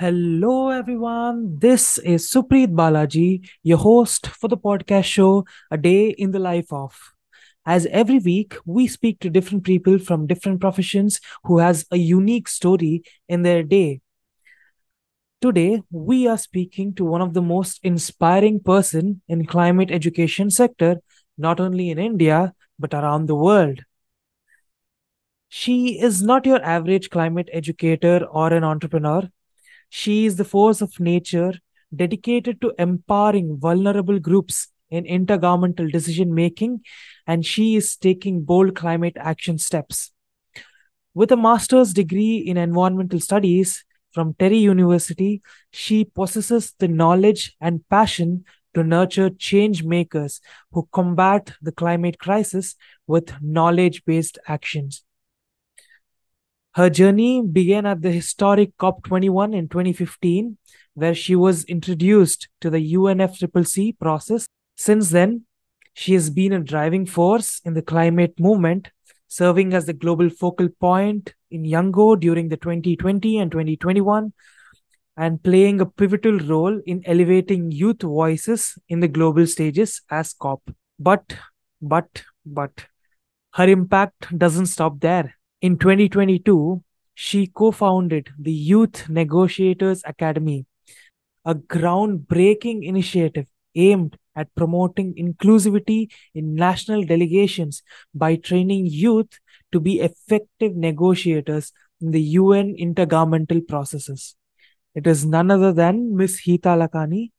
Hello, everyone. This is Supreet Balaji, your host for the podcast show A Day in the Life of. As every week, we speak to different people from different professions who has a unique story in their day. Today, we are speaking to one of the most inspiring person in climate education sector, not only in India but around the world. She is not your average climate educator or an entrepreneur. She is the force of nature dedicated to empowering vulnerable groups in intergovernmental decision making, and she is taking bold climate action steps. With a master's degree in environmental studies from TERI University, she possesses the knowledge and passion to nurture change makers who combat the climate crisis with knowledge based actions. Her journey began at the historic COP21 in 2015, where she was introduced to the UNFCCC process. Since then, she has been a driving force in the climate movement, serving as the global focal point in Youngo during the 2020 and 2021, and playing a pivotal role in elevating youth voices in the global stages as COP. But, but, but, her impact doesn't stop there. In 2022, she co founded the Youth Negotiators Academy, a groundbreaking initiative aimed at promoting inclusivity in national delegations by training youth to be effective negotiators in the UN intergovernmental processes. It is none other than Miss Heeta Lakhani.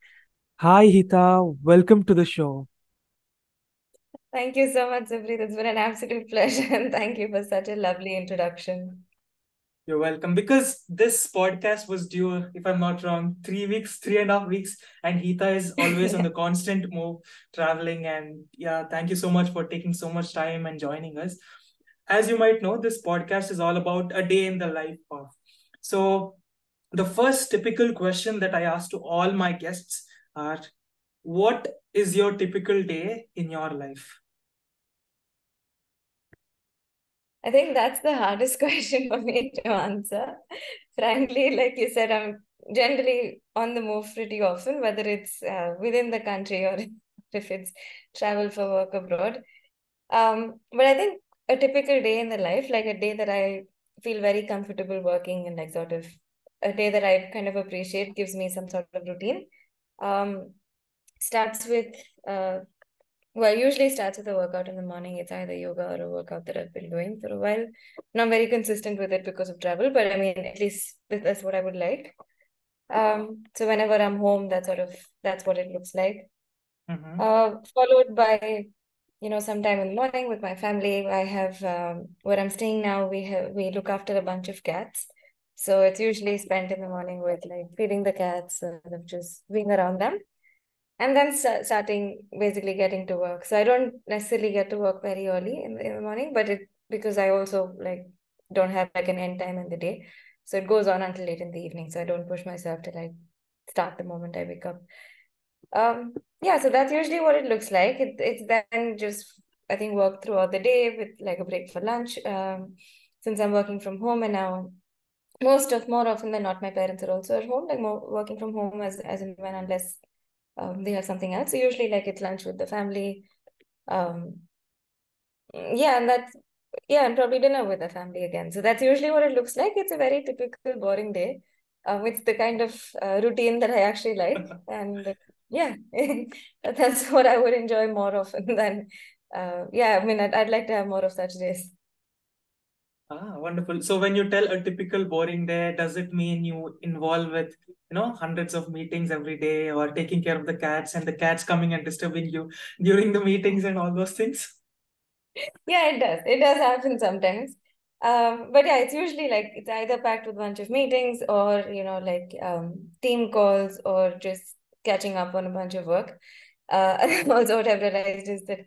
Hi, Heeta. Welcome to the show. Thank you so much, Supreet. It's been an absolute pleasure, and thank you for such a lovely introduction. You're welcome. Because this podcast was due, if I'm not wrong, three weeks, three and a half weeks, and Heeta is always on the constant move, traveling. And yeah, thank you so much for taking so much time and joining us. As you might know, this podcast is all about a day in the life of. So, the first typical question that I ask to all my guests are what is your typical day in your life? I think that's the hardest question for me to answer. Frankly, like you said, I'm generally on the move pretty often, whether it's uh, within the country or if it's travel for work abroad. Um, but I think a typical day in the life, like a day that I feel very comfortable working and like sort of a day that I kind of appreciate, gives me some sort of routine. Um, starts with uh, well, usually starts with a workout in the morning. It's either yoga or a workout that I've been doing for a while. Not very consistent with it because of travel, but I mean, at least that's what I would like. Um, so whenever I'm home, that sort of that's what it looks like. Mm-hmm. Uh, followed by, you know, sometime in the morning with my family. I have um, where I'm staying now. We have we look after a bunch of cats, so it's usually spent in the morning with like feeding the cats, and just being around them and then st- starting basically getting to work. So i don't necessarily get to work very early in the, in the morning but it because i also like don't have like an end time in the day. So it goes on until late in the evening. So i don't push myself to like start the moment i wake up. Um yeah so that's usually what it looks like. It, it's then just i think work throughout the day with like a break for lunch. Um since i'm working from home and now most of more often than not my parents are also at home like more working from home as as and when unless um, they have something else. So usually like it's lunch with the family. Um, yeah, and that's yeah, and probably dinner with the family again. So that's usually what it looks like. It's a very typical boring day. Um, it's the kind of uh, routine that I actually like, and yeah, that's what I would enjoy more often than. Uh, yeah, I mean, I'd, I'd like to have more of such days. Ah, wonderful. So when you tell a typical boring day, does it mean you involve with, you know, hundreds of meetings every day or taking care of the cats and the cats coming and disturbing you during the meetings and all those things? Yeah, it does. It does happen sometimes. Um, but yeah, it's usually like it's either packed with a bunch of meetings or, you know, like um, team calls or just catching up on a bunch of work. Uh, also, what I've realized is that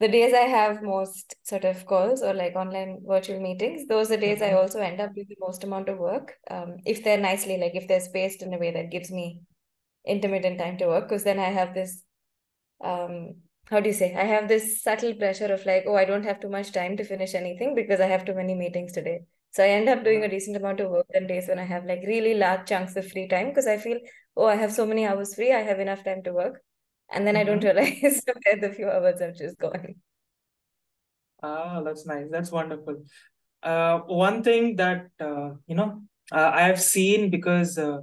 the days I have most sort of calls or like online virtual meetings, those are days mm-hmm. I also end up with the most amount of work. Um, if they're nicely, like if they're spaced in a way that gives me intermittent time to work, because then I have this, um, how do you say? I have this subtle pressure of like, oh, I don't have too much time to finish anything because I have too many meetings today. So I end up doing a Uh-huh. decent amount of work on days when I have like really large chunks of free time because I feel, oh, I have so many hours free, I have enough time to work. And then I don't Mhm. realize where the few hours have just gone. Ah, that's nice. That's wonderful. Uh, one thing that uh, you know uh, I have seen because uh,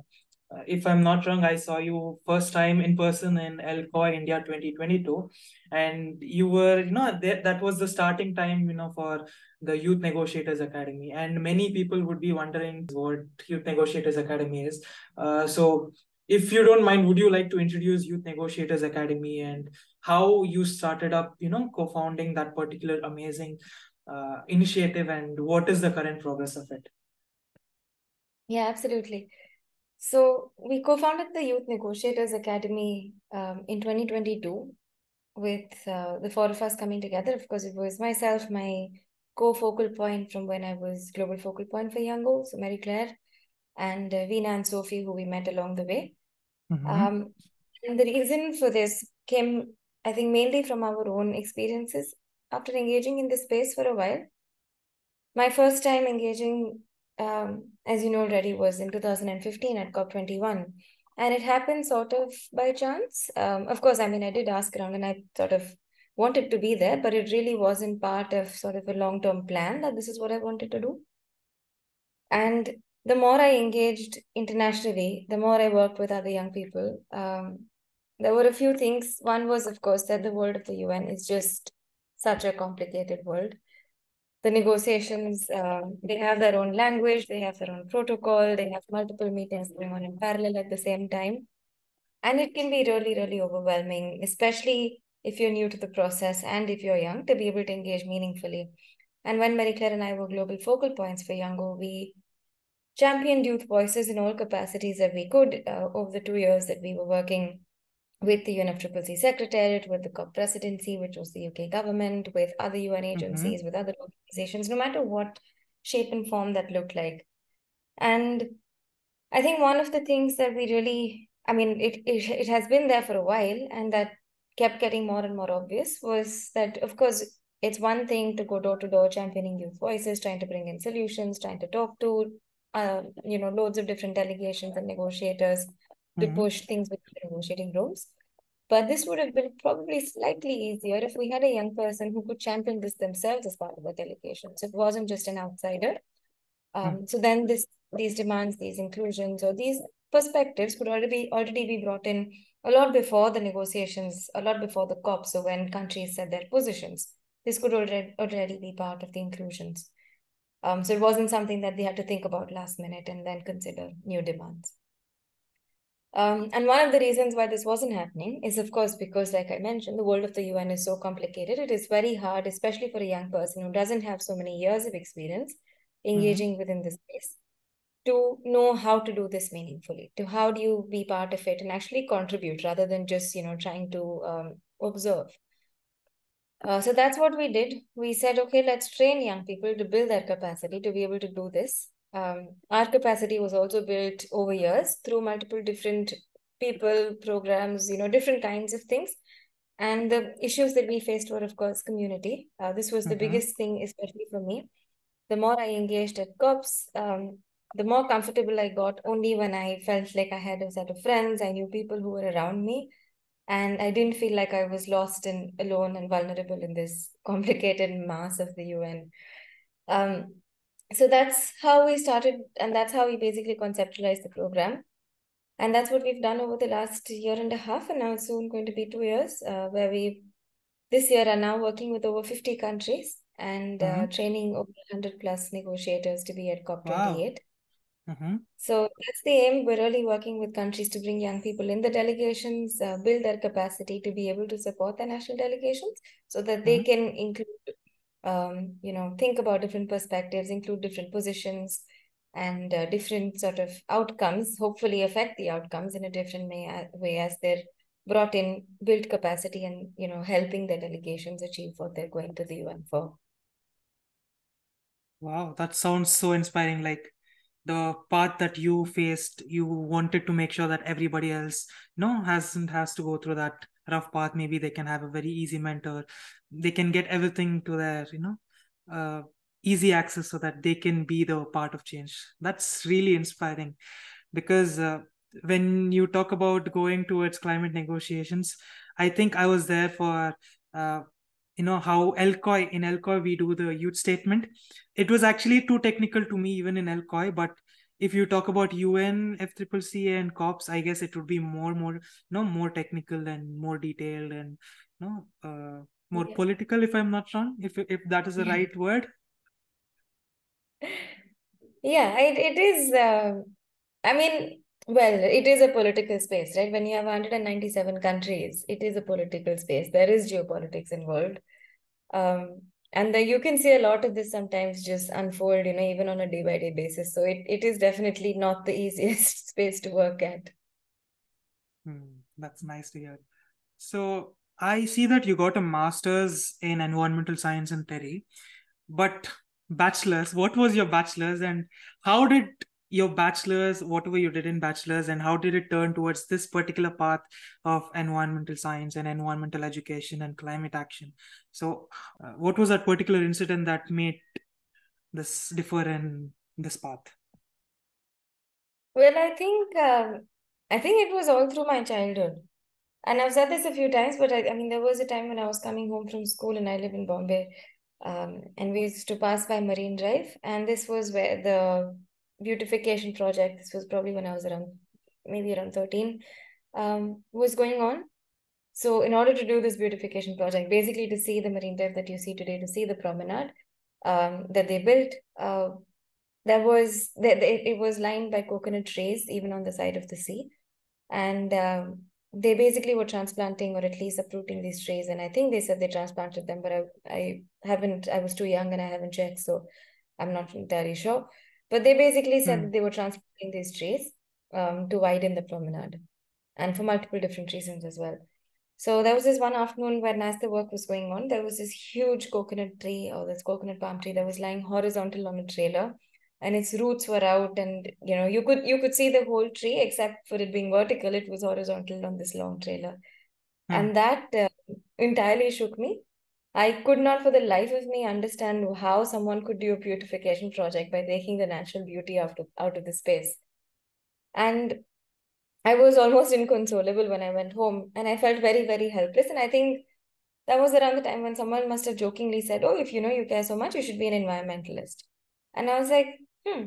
if I'm not wrong, I saw you first time in person in LCOY India 2022, and you were you know that that was the starting time you know for the Youth Negotiators Academy, and many people would be wondering what Youth Negotiators Academy is. Uh, so if you don't mind, would you like to introduce Youth Negotiators Academy and how you started up, you know, co-founding that particular amazing uh, initiative and what is the current progress of it? Yeah, absolutely. So we co-founded the Youth Negotiators Academy um, in 2022 with uh, the four of us coming together. Of course, it was myself, my co-focal point from when I was global focal point for Youngo so Mary Claire, and uh, Veena and Sophie, who we met along the way. Mhm. Um, and the reason for this came, I think, mainly from our own experiences after engaging in this space for a while. My first time engaging, um, as you know already, was in 2015 at COP21. And it happened sort of by chance. Um, of course, I mean, I did ask around and I sort of wanted to be there, but it really wasn't part of sort of a long term plan that this is what I wanted to do. And the more I engaged internationally, the more I worked with other young people, um, there were a few things. One was, of course, that the world of the UN is just such a complicated world. The negotiations, um, they have their own language, they have their own protocol, they have multiple meetings going on in parallel at the same time. And it can be really, really overwhelming, especially if you're new to the process and if you're young, to be able to engage meaningfully. And when Mary Claire and I were global focal points for Youngo, we championed youth voices in all capacities that we could uh, over the two years that we were working with the UNFCCC Secretariat, with the COP presidency, which was the UK government, with other UN agencies, with other organizations, no matter what shape and form that looked like. And I think one of the things that we really, I mean, it, it, it has been there for a while and that kept getting more and more obvious was that, of course, it's one thing to go door to door championing youth voices, trying to bring in solutions, trying to talk to, uh, you know, loads of different delegations and negotiators to Mhm. push things with negotiating rooms. But this would have been probably slightly easier if we had a young person who could champion this themselves as part of the delegation. So it wasn't just an outsider. Um, so then this these demands, these inclusions, or these perspectives could already be already be brought in a lot before the negotiations, a lot before the COP. So when countries set their positions, this could already already be part of the inclusions. Um, so it wasn't something that they had to think about last minute and then consider new demands. Um, and one of the reasons why this wasn't happening is, of course, because, like I mentioned, the world of the UN is so complicated. It is very hard, especially for a young person who doesn't have so many years of experience engaging within this space, to know how to do this meaningfully. To how do you be part of it and actually contribute rather than just, you know, trying to um, observe. Uh, so that's what we did. We said, okay, let's train young people to build their capacity to be able to do this. Um, our capacity was also built over years through multiple different people, programs, you know, different kinds of things. And the issues that we faced were, of course, community. Uh, this was the Mhm. biggest thing, especially for me. The more I engaged at COPs, um, the more comfortable I got only when I felt like I had a set of friends, I knew people who were around me, and I didn't feel like I was lost and alone and vulnerable in this complicated mass of the UN. Um, so that's how we started, and that's how we basically conceptualized the program. And that's what we've done over the last year and a half, and now it's soon going to be two years, uh, where we this year are now working with over 50 countries and uh, Mhm. training over 100 plus negotiators to be at COP Wow. COP28. Mhm. So that's the aim. We're really working with countries to bring young people in the delegations, uh, build their capacity to be able to support the national delegations so that they Mhm. can include, um, you know, think about different perspectives, include different positions and uh, different sort of outcomes, hopefully affect the outcomes in a different way, uh, way as they're brought in, build capacity and, you know, helping the delegations achieve what they're going to the UN for. Wow, that sounds so inspiring. Like the path that you faced, you wanted to make sure that everybody else, you know, hasn't has to go through that rough path. Maybe they can have a very easy mentor. They can get everything to their, you know, uh, easy access so that they can be the part of change that's really inspiring because uh, when you talk about going towards climate negotiations i think i was there for uh, you know how LCOY in LCOY we do the youth statement. It was actually too technical to me even in LCOY, but if you talk about UN, FCCC, and COPs, I guess it would be more, more, you know, more technical and more detailed and you know, uh, more Yeah. political. If I'm not wrong, if if that is the Yeah. right word. Yeah, it, it is. Uh, I mean, well, it is a political space, right? When you have 197 countries, it is a political space. There is geopolitics involved. Um, and then you can see a lot of this sometimes just unfold, you know, even on a day by day basis. So it, it is definitely not the easiest space to work at. Hmm, that's nice to hear. So I see that you got a master's in environmental science in TERI, but bachelor's, what was your bachelor's and how did your bachelor's, whatever you did in bachelor's, and how did it turn towards this particular path of environmental science and environmental education and climate action? So, uh, what was that particular incident that made this differ in this path? Well, I think um, I think it was all through my childhood. And I've said this a few times, but I, I mean, there was a time when I was coming home from school and I live in Bombay, um, and we used to pass by Marine Drive, and this was where the beautification project, this was probably when I was around maybe around 13, um, was going on. So, in order to do this beautification project, basically to see the Marine Drive that you see today, to see the promenade um, that they built, uh, there was that it was lined by coconut trees even on the side of the sea. And um, they basically were transplanting or at least uprooting these trees. And i think they said they transplanted them but i i haven't i was too young and i haven't checked so i'm not entirely sure but they basically said Hmm. that they were transporting these trees um, to widen the promenade and for multiple different reasons as well so there was this one afternoon when as the work was going on there was this huge coconut tree or this coconut palm tree that was lying horizontal on a trailer and its roots were out and you know you could you could see the whole tree except for it being vertical it was horizontal on this long trailer Hmm. and that uh, entirely shook me i could not for the life of me understand how someone could do a beautification project by taking the natural beauty out of out of the space and i was almost inconsolable when i went home and i felt very very helpless and i think that was around the time when someone must have jokingly said oh if you know you care so much you should be an environmentalist and i was like hmm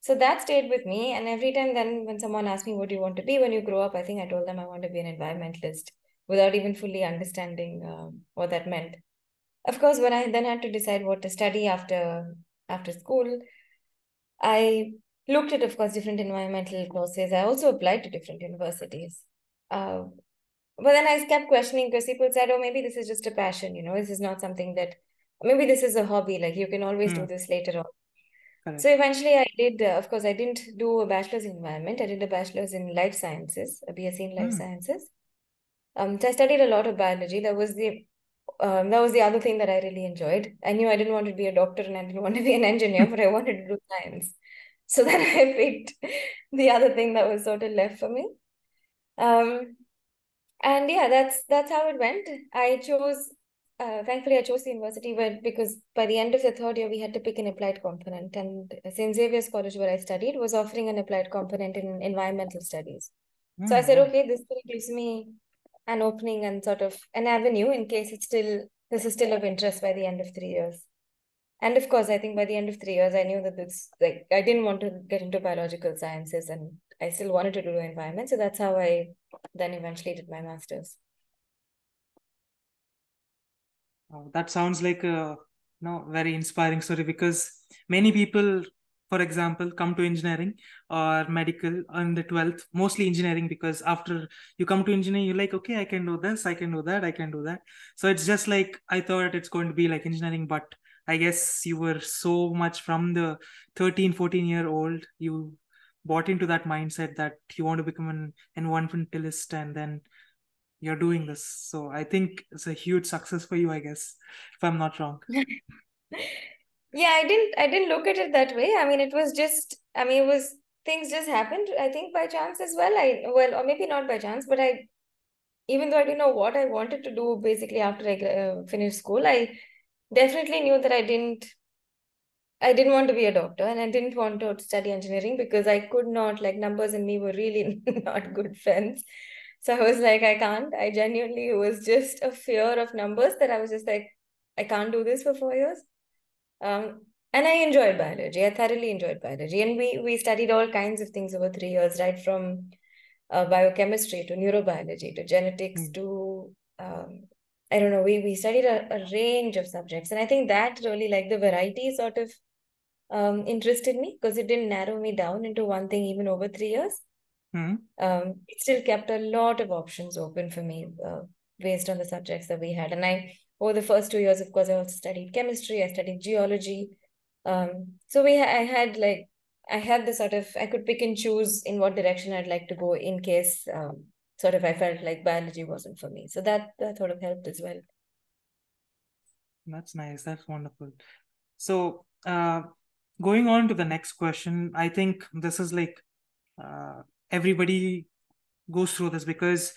so that stayed with me. And every time then when someone asked me, what do you want to be when you grow up? I think I told them I want to be an environmentalist without even fully understanding um, what that meant. Of course, when I then had to decide what to study after after school, I looked at, of course, different environmental courses. I also applied to different universities. Uh, but then I kept questioning because people said, oh, maybe this is just a passion, you know, this is not something that, maybe this is a hobby, like you can always do Hmm. this later on. Correct. So eventually, I did, uh, of course, I didn't do a bachelor's in environment. I did a bachelor's in life sciences, a BSc in life Hmm. sciences. Um, so I studied a lot of biology. That was the um, that was the other thing that I really enjoyed. I knew I didn't want to be a doctor and I didn't want to be an engineer, but I wanted to do science. So then I picked the other thing that was sort of left for me. Um, and yeah, that's that's how it went. I chose, uh, thankfully, I chose the university where because by the end of the third year we had to pick an applied component, and St. Xavier's College where I studied was offering an applied component in environmental studies. So I Hmm, said, okay, this gives me an opening and sort of an avenue in case it's still this is still of interest by the end of three years. And of course, I think by the end of three years, I knew that this like I didn't want to get into biological sciences and I still wanted to do the environment. So that's how I then eventually did my master's. Oh, that sounds like a no very inspiring story because many people, for example, come to engineering or medical on the 12th, mostly engineering because after you come to engineering, you're like, okay, I can do this, I can do that, I can do that. So it's just like I thought it's going to be like engineering, but I guess you were so much from the 13, 14 year old, you bought into that mindset that you want to become an environmentalist and then you're doing this. So I think it's a huge success for you, I guess, if I'm not wrong. Yeah, I didn't I didn't look at it that way. I mean, it was just I mean, it was things just happened, I think by chance as well. I well, or maybe not by chance, but I even though I didn't know what I wanted to do basically after I uh, finished school, I definitely knew that I didn't I didn't want to be a doctor and I didn't want to study engineering because I could not, like, numbers and me were really not good friends. So I was like, I can't. I genuinely, was just a fear of numbers that I was just like, I can't do this for four years. Um, and I enjoyed biology. I thoroughly enjoyed biology. And we we studied all kinds of things over three years, right from uh, biochemistry to neurobiology to genetics Mm. to um, I don't know. We we studied a, a range of subjects, and I think that really like the variety sort of um, interested me because it didn't narrow me down into one thing even over three years. Hmm. Um, it still kept a lot of options open for me uh, based on the subjects that we had. And I, over the first two years, of course, I also studied chemistry, I studied geology. Um, so we, I had like, I had the sort of, I could pick and choose in what direction I'd like to go in case um, sort of I felt like biology wasn't for me. So that that sort of helped as well. That's nice. That's wonderful. So, uh, going on to the next question, I think this is like uh, everybody goes through this because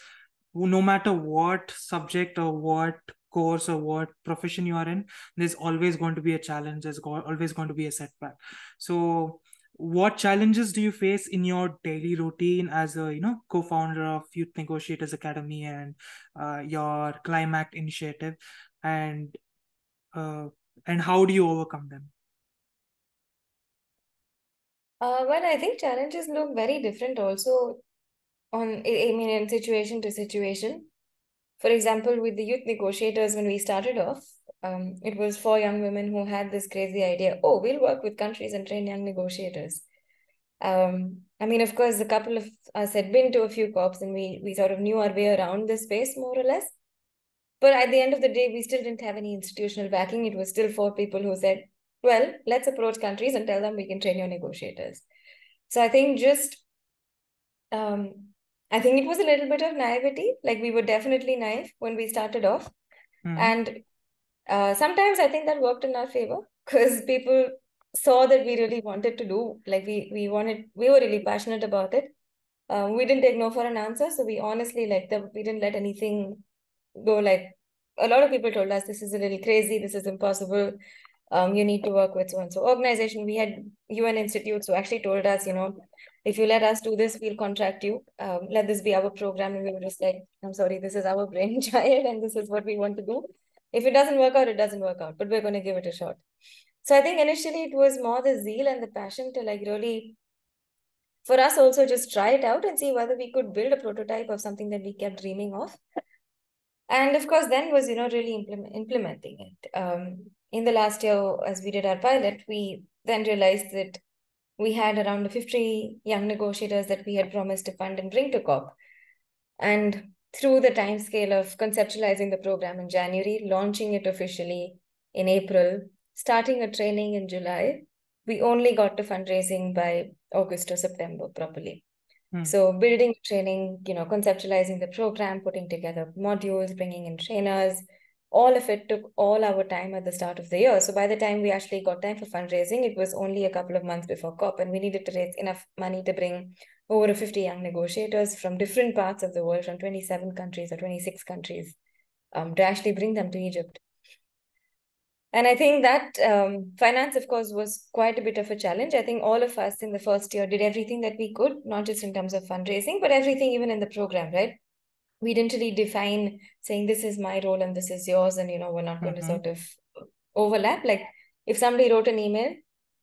no matter what subject or what course or what profession you are in, there's always going to be a challenge. There's always going to be a setback. So, what challenges do you face in your daily routine as a you know co-founder of Youth Negotiators Academy and uh, your Climact initiative, and uh, and how do you overcome them? Uh, well, I think challenges look very different also on, I I mean, in situation to situation. For example, with the youth negotiators, when we started off, um, it was four young women who had this crazy idea oh, we'll work with countries and train young negotiators. Um, I mean, of course, a couple of us had been to a few COPs and we, we sort of knew our way around the space more or less. But at the end of the day, we still didn't have any institutional backing. It was still four people who said, well, let's approach countries and tell them we can train your negotiators. So I think just, um, I think it was a little bit of naivety. Like we were definitely naive when we started off. Mhm. And uh, sometimes I think that worked in our favor because people saw that we really wanted to do, like we we wanted, we were really passionate about it. Um, we didn't take no for an answer, so we honestly like the we didn't let anything go. Like a lot of people told us, this is a little crazy, this is impossible. Um, you need to work with so and so organization. We had UN institutes who actually told us, you know, if you let us do this, we'll contract you. Um, let this be our program, and we were just like, I'm sorry, this is our brainchild, and this is what we want to do. If it doesn't work out, it doesn't work out, but we're going to give it a shot. So I think initially it was more the zeal and the passion to like really, for us also just try it out and see whether we could build a prototype of something that we kept dreaming of. And of course, then was, you know, really implement, implementing it. Um, in the last year, as we did our pilot, we then realized that we had around 50 young negotiators that we had promised to fund and bring to COP. And through the time scale of conceptualizing the program in January, launching it officially in April, starting a training in July, we only got to fundraising by August or September properly. Hmm. So building training, you know, conceptualizing the program, putting together modules, bringing in trainers, all of it took all our time at the start of the year. So by the time we actually got time for fundraising, it was only a couple of months before COP, and we needed to raise enough money to bring over 50 young negotiators from different parts of the world, from 27 countries or 26 countries, um, to actually bring them to Egypt. And I think that um, finance, of course, was quite a bit of a challenge. I think all of us in the first year did everything that we could, not just in terms of fundraising, but everything even in the program, right? We didn't really define saying this is my role and this is yours, and you know, we're not going to Mhm. sort of overlap. Like if somebody wrote an email,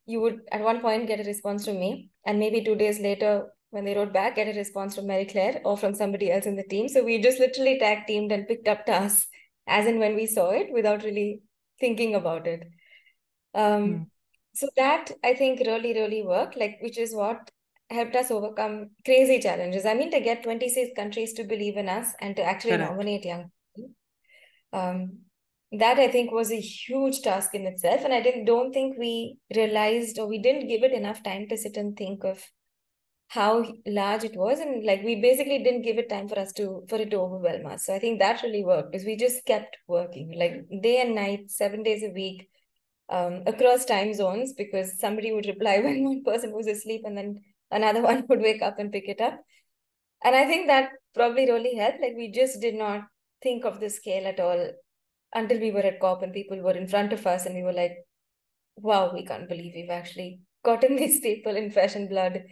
you would at one point get a response from me, and maybe two days later, when they wrote back, get a response from Mary Claire or from somebody else in the team. So we just literally tag teamed and picked up tasks as and when we saw it without really thinking about it. Um, Hmm. so that I think really, really worked, like which is what helped us overcome crazy challenges. I mean, to get 26 countries to believe in us and to actually Correct. nominate young people. Um, that I think was a huge task in itself. And I didn't don't think we realized or we didn't give it enough time to sit and think of how large it was. And like we basically didn't give it time for us to for it to overwhelm us. So I think that really worked because we just kept working like day and night, seven days a week, um, across time zones because somebody would reply when one person was asleep and then another one would wake up and pick it up. And I think that probably really helped. Like we just did not think of the scale at all until we were at COP and people were in front of us and we were like, wow, we can't believe we've actually gotten these people in flesh and blood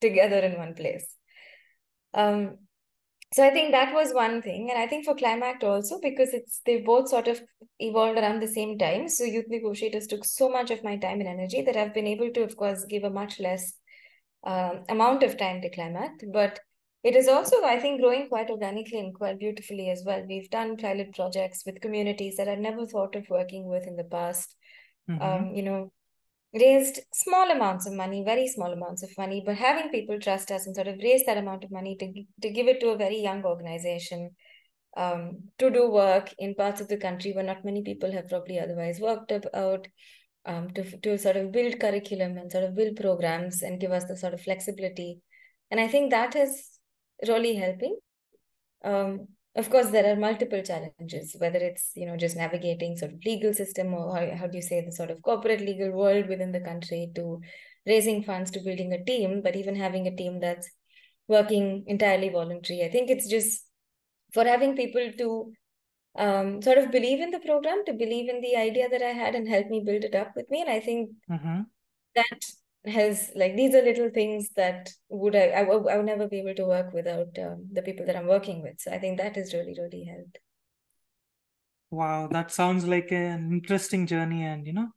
together in one place. Um, so I think that was one thing, and I think for Climact also because it's they both sort of evolved around the same time. So youth negotiators took so much of my time and energy that I've been able to, of course, give a much less um, amount of time to Climact, but it is also, I think, growing quite organically and quite beautifully as well. We've done pilot projects with communities that I'd never thought of working with in the past. Mhm. Um, you know, raised small amounts of money, very small amounts of money, but having people trust us and sort of raise that amount of money to to give it to a very young organization um, to do work in parts of the country where not many people have probably otherwise worked out, um, to to sort of build curriculum and sort of build programs and give us the sort of flexibility, and I think that is really helping. Um, of course, there are multiple challenges, whether it's you know just navigating sort of legal system or how, how do you say the sort of corporate legal world within the country to raising funds to building a team, but even having a team that's working entirely voluntary. I think it's just for having people to um, sort of believe in the program, to believe in the idea that I had and help me build it up with me. And I think Mhm. that has like these are little things that would I I, would- would never be able to work without um, the people that I'm working with. So I think that has really really helped. Wow, that sounds like an interesting journey and you know,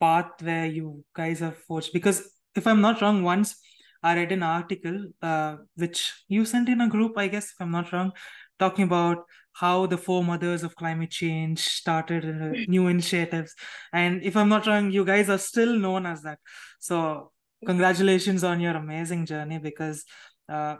path where you guys have forged. Because if I'm not wrong, once I read an article uh, which you sent in a group, I guess, if I'm not wrong, talking about how the four mothers of climate change started uh, new initiatives. And if I'm not wrong, you guys are still known as that. So congratulations on your amazing journey because uh,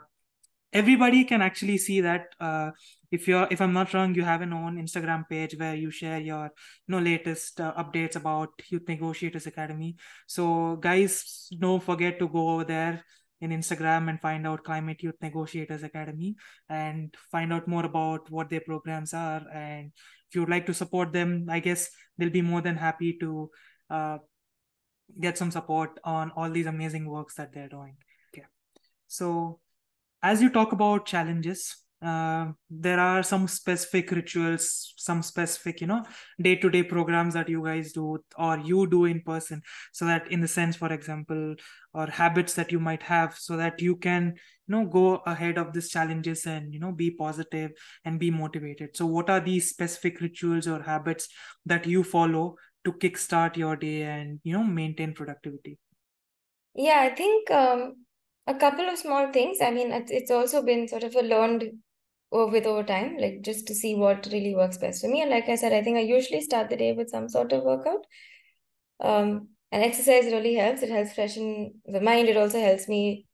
everybody can actually see that uh, if you're if i'm not wrong you have an own instagram page where you share your you know latest uh, updates about youth negotiators academy so guys don't forget to go over there in instagram and find out climate youth negotiators academy and find out more about what their programs are. And if you'd like to support them i guess they'll be more than happy to uh, get some support on all these amazing works that they're doing. Okay. So as you talk about challenges uh, there are some specific rituals some specific you know day-to-day programs that you guys do or you do in person so that in the sense for example or habits that you might have so that you can you know go ahead of these challenges and you know be positive and be motivated so what are these specific rituals or habits that you follow to kickstart your day and you know maintain productivity Yeah, I think um, a couple of small things. I mean, it's, also been sort of a learned with over time, like just to see what really works best for me. And like I said, I think I usually start the day with some sort of workout. Um, and exercise really helps. It helps freshen the mind. It also helps me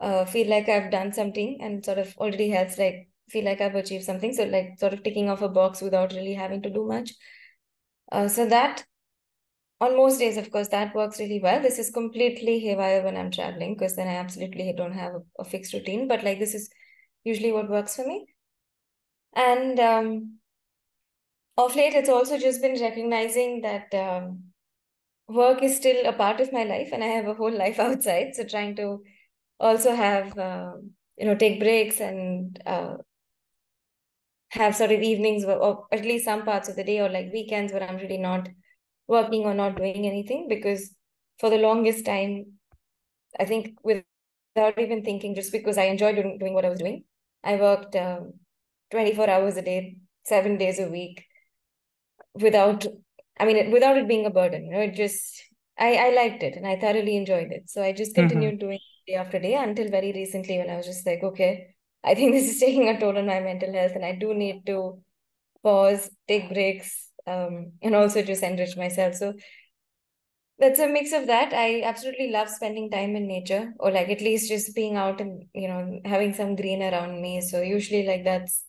uh, feel like I've done something and sort of already helps like feel like I've achieved something. So like sort of ticking off a box without really having to do much. Uh, so that on most days, of course, that works really well. This is completely haywire when I'm traveling because then I absolutely don't have a, a fixed routine. But like this is usually what works for me. And um, of late, it's also just been recognizing that um, work is still a part of my life and I have a whole life outside. So trying to also have, um, you know, take breaks and uh, have sort of evenings or, or at least some parts of the day or like weekends where I'm really not working or not doing anything because for the longest time, I think without even thinking, just because I enjoyed doing, doing what I was doing, I worked um, 24 hours a day, seven days a week without, I mean, it- without it being a burden, you know, it just, I, I liked it and I thoroughly enjoyed it. So I just Mhm. continued doing it day after day until very recently when I was just like, okay, I think this is taking a toll on my mental health and I do need to pause, take breaks, um, and also just enrich myself. So that's a mix of that. I absolutely love spending time in nature or like at least just being out and, you know, having some green around me. So usually like that's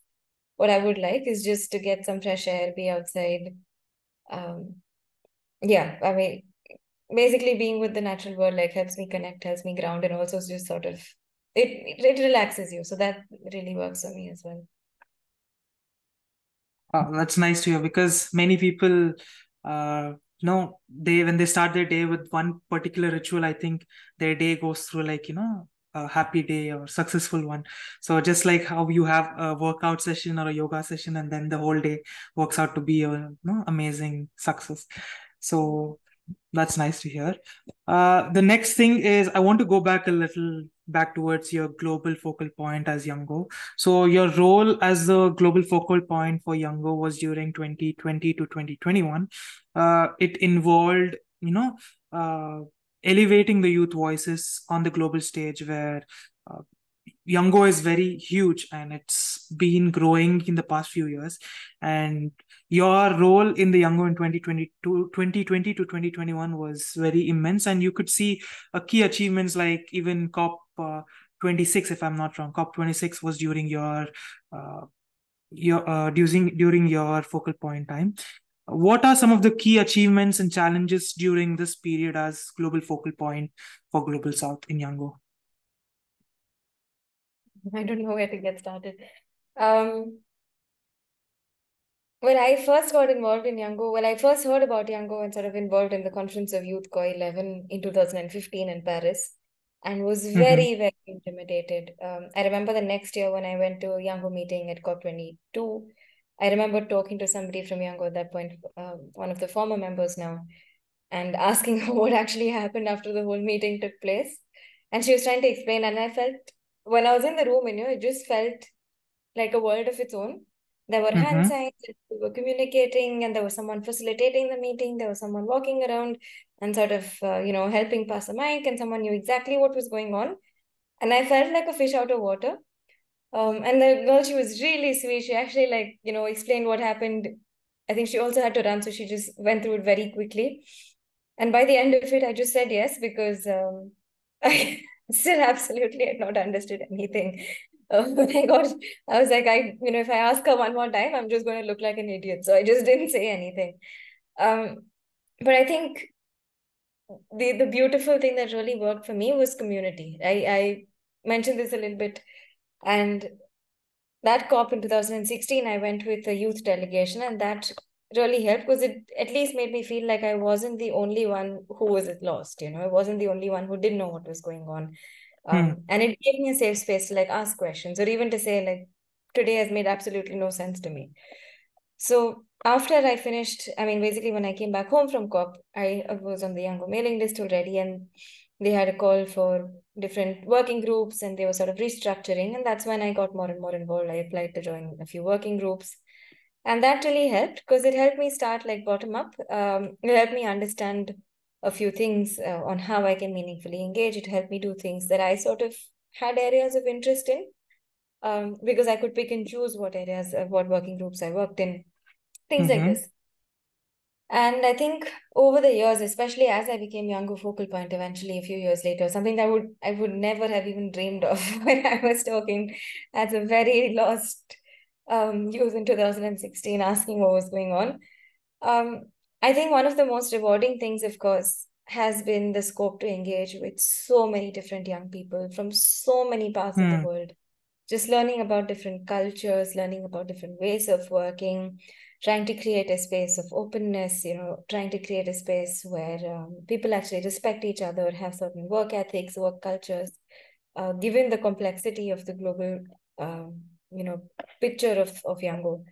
what I would like is just to get some fresh air, be outside. Um, yeah, I mean, basically being with the natural world like helps me connect, helps me ground, and also just sort of it it relaxes you. So that really works for me as well. Uh, that's nice to hear because many people, uh, know, they when they start their day with one particular ritual, I think their day goes through like you know a happy day or successful one. So just like how you have a workout session or a yoga session, and then the whole day works out to be a you know, amazing success. So That's nice to hear. Uh, the next thing is I want to go back a little back towards your global focal point as Youngo. So your role as the global focal point for Youngo was during 2020 to 2021. Uh, it involved, you know, uh, elevating the youth voices on the global stage where uh, Youngo is very huge and it's been growing in the past few years. And your role in the Youngo in 2020 to 2020 to 2021 was very immense. And you could see a key achievements like even COP uh, 26, if I'm not wrong, COP 26 was during your uh, your uh, during during your focal point time. What are some of the key achievements and challenges during this period as global focal point for Global South in Youngo? I don't know where to get started. Um, when I first got involved in Youngo, when I first heard about Youngo and sort of involved in the Conference of Youth COY 11 in 2015 in Paris, and was Mm-hmm. very, very intimidated. Um, I remember the next year when I went to Youngo meeting at COP22, I remember talking to somebody from Youngo at that point, uh, one of the former members now, and asking her what actually happened after the whole meeting took place. And she was trying to explain, and I felt when I was in the room, you know, it just felt like a world of its own. There were hand Mm-hmm. signs, and we were communicating, and there was someone facilitating the meeting. There was someone walking around and sort of, uh, you know, helping pass the mic, and someone knew exactly what was going on. And I felt like a fish out of water. Um, and the girl, she was really sweet. She actually, like, you know, explained what happened. I think she also had to run, so she just went through it very quickly. And by the end of it, I just said yes because um, I still absolutely had not understood anything. Oh my god! I was like, I, you know, if I ask her one more time, I'm just going to look like an idiot. So I just didn't say anything. Um, but I think the the beautiful thing that really worked for me was community. I I mentioned this a little bit, and that COP in 2016, I went with a youth delegation, and that really helped because it at least made me feel like I wasn't the only one who was lost. You know, I wasn't the only one who didn't know what was going on. Hmm. Um, and it gave me a safe space to like ask questions or even to say like today has made absolutely no sense to me. So after I finished, I mean, basically when I came back home from COP, I was on the Youngo mailing list already, and they had a call for different working groups, and they were sort of restructuring, and that's when I got more and more involved. I applied to join a few working groups, and that really helped because it helped me start like bottom up. Um, it helped me understand a few things uh, on how I can meaningfully engage. It helped me do things that I sort of had areas of interest in, um, because I could pick and choose what areas, uh, what working groups I worked in, things like Mm-hmm. this. And I think over the years, especially as I became Youngo focal point eventually a few years later, something that would I would never have even dreamed of when I was talking as a very lost um, youth in 2016, asking what was going on. Um, I think one of the most rewarding things, of course, has been the scope to engage with so many different young people from so many parts of the Hmm. world. Just learning about different cultures, learning about different ways of working, trying to create a space of openness, you know, trying to create a space where um, people actually respect each other, have certain work ethics, work cultures, uh, given the complexity of the global, um, you know, picture of, of Youngo.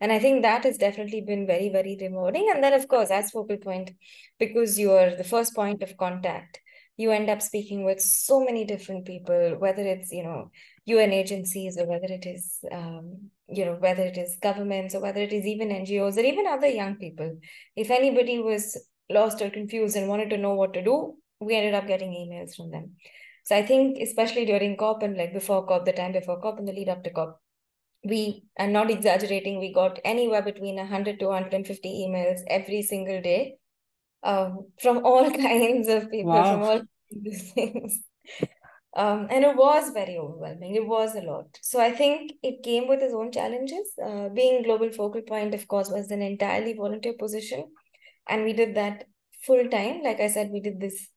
And I think that has definitely been very, very rewarding. And then, of course, as focal point, because you are the first point of contact, you end up speaking with so many different people, whether it's, you know, UN agencies or whether it is, um, you know, whether it is governments or whether it is even NGOs or even other young people. If anybody was lost or confused and wanted to know what to do, we ended up getting emails from them. So I think, especially during COP and like before COP, the time before COP and the lead up to COP, we are not exaggerating, we got anywhere between 100 to 150 emails every single day um, from all kinds of people, from all kinds of things. Um, and it was very overwhelming. It was a lot. So I think it came with its own challenges. Uh, being global focal point, of course, was an entirely volunteer position. And we did that full time. Like I said, we did this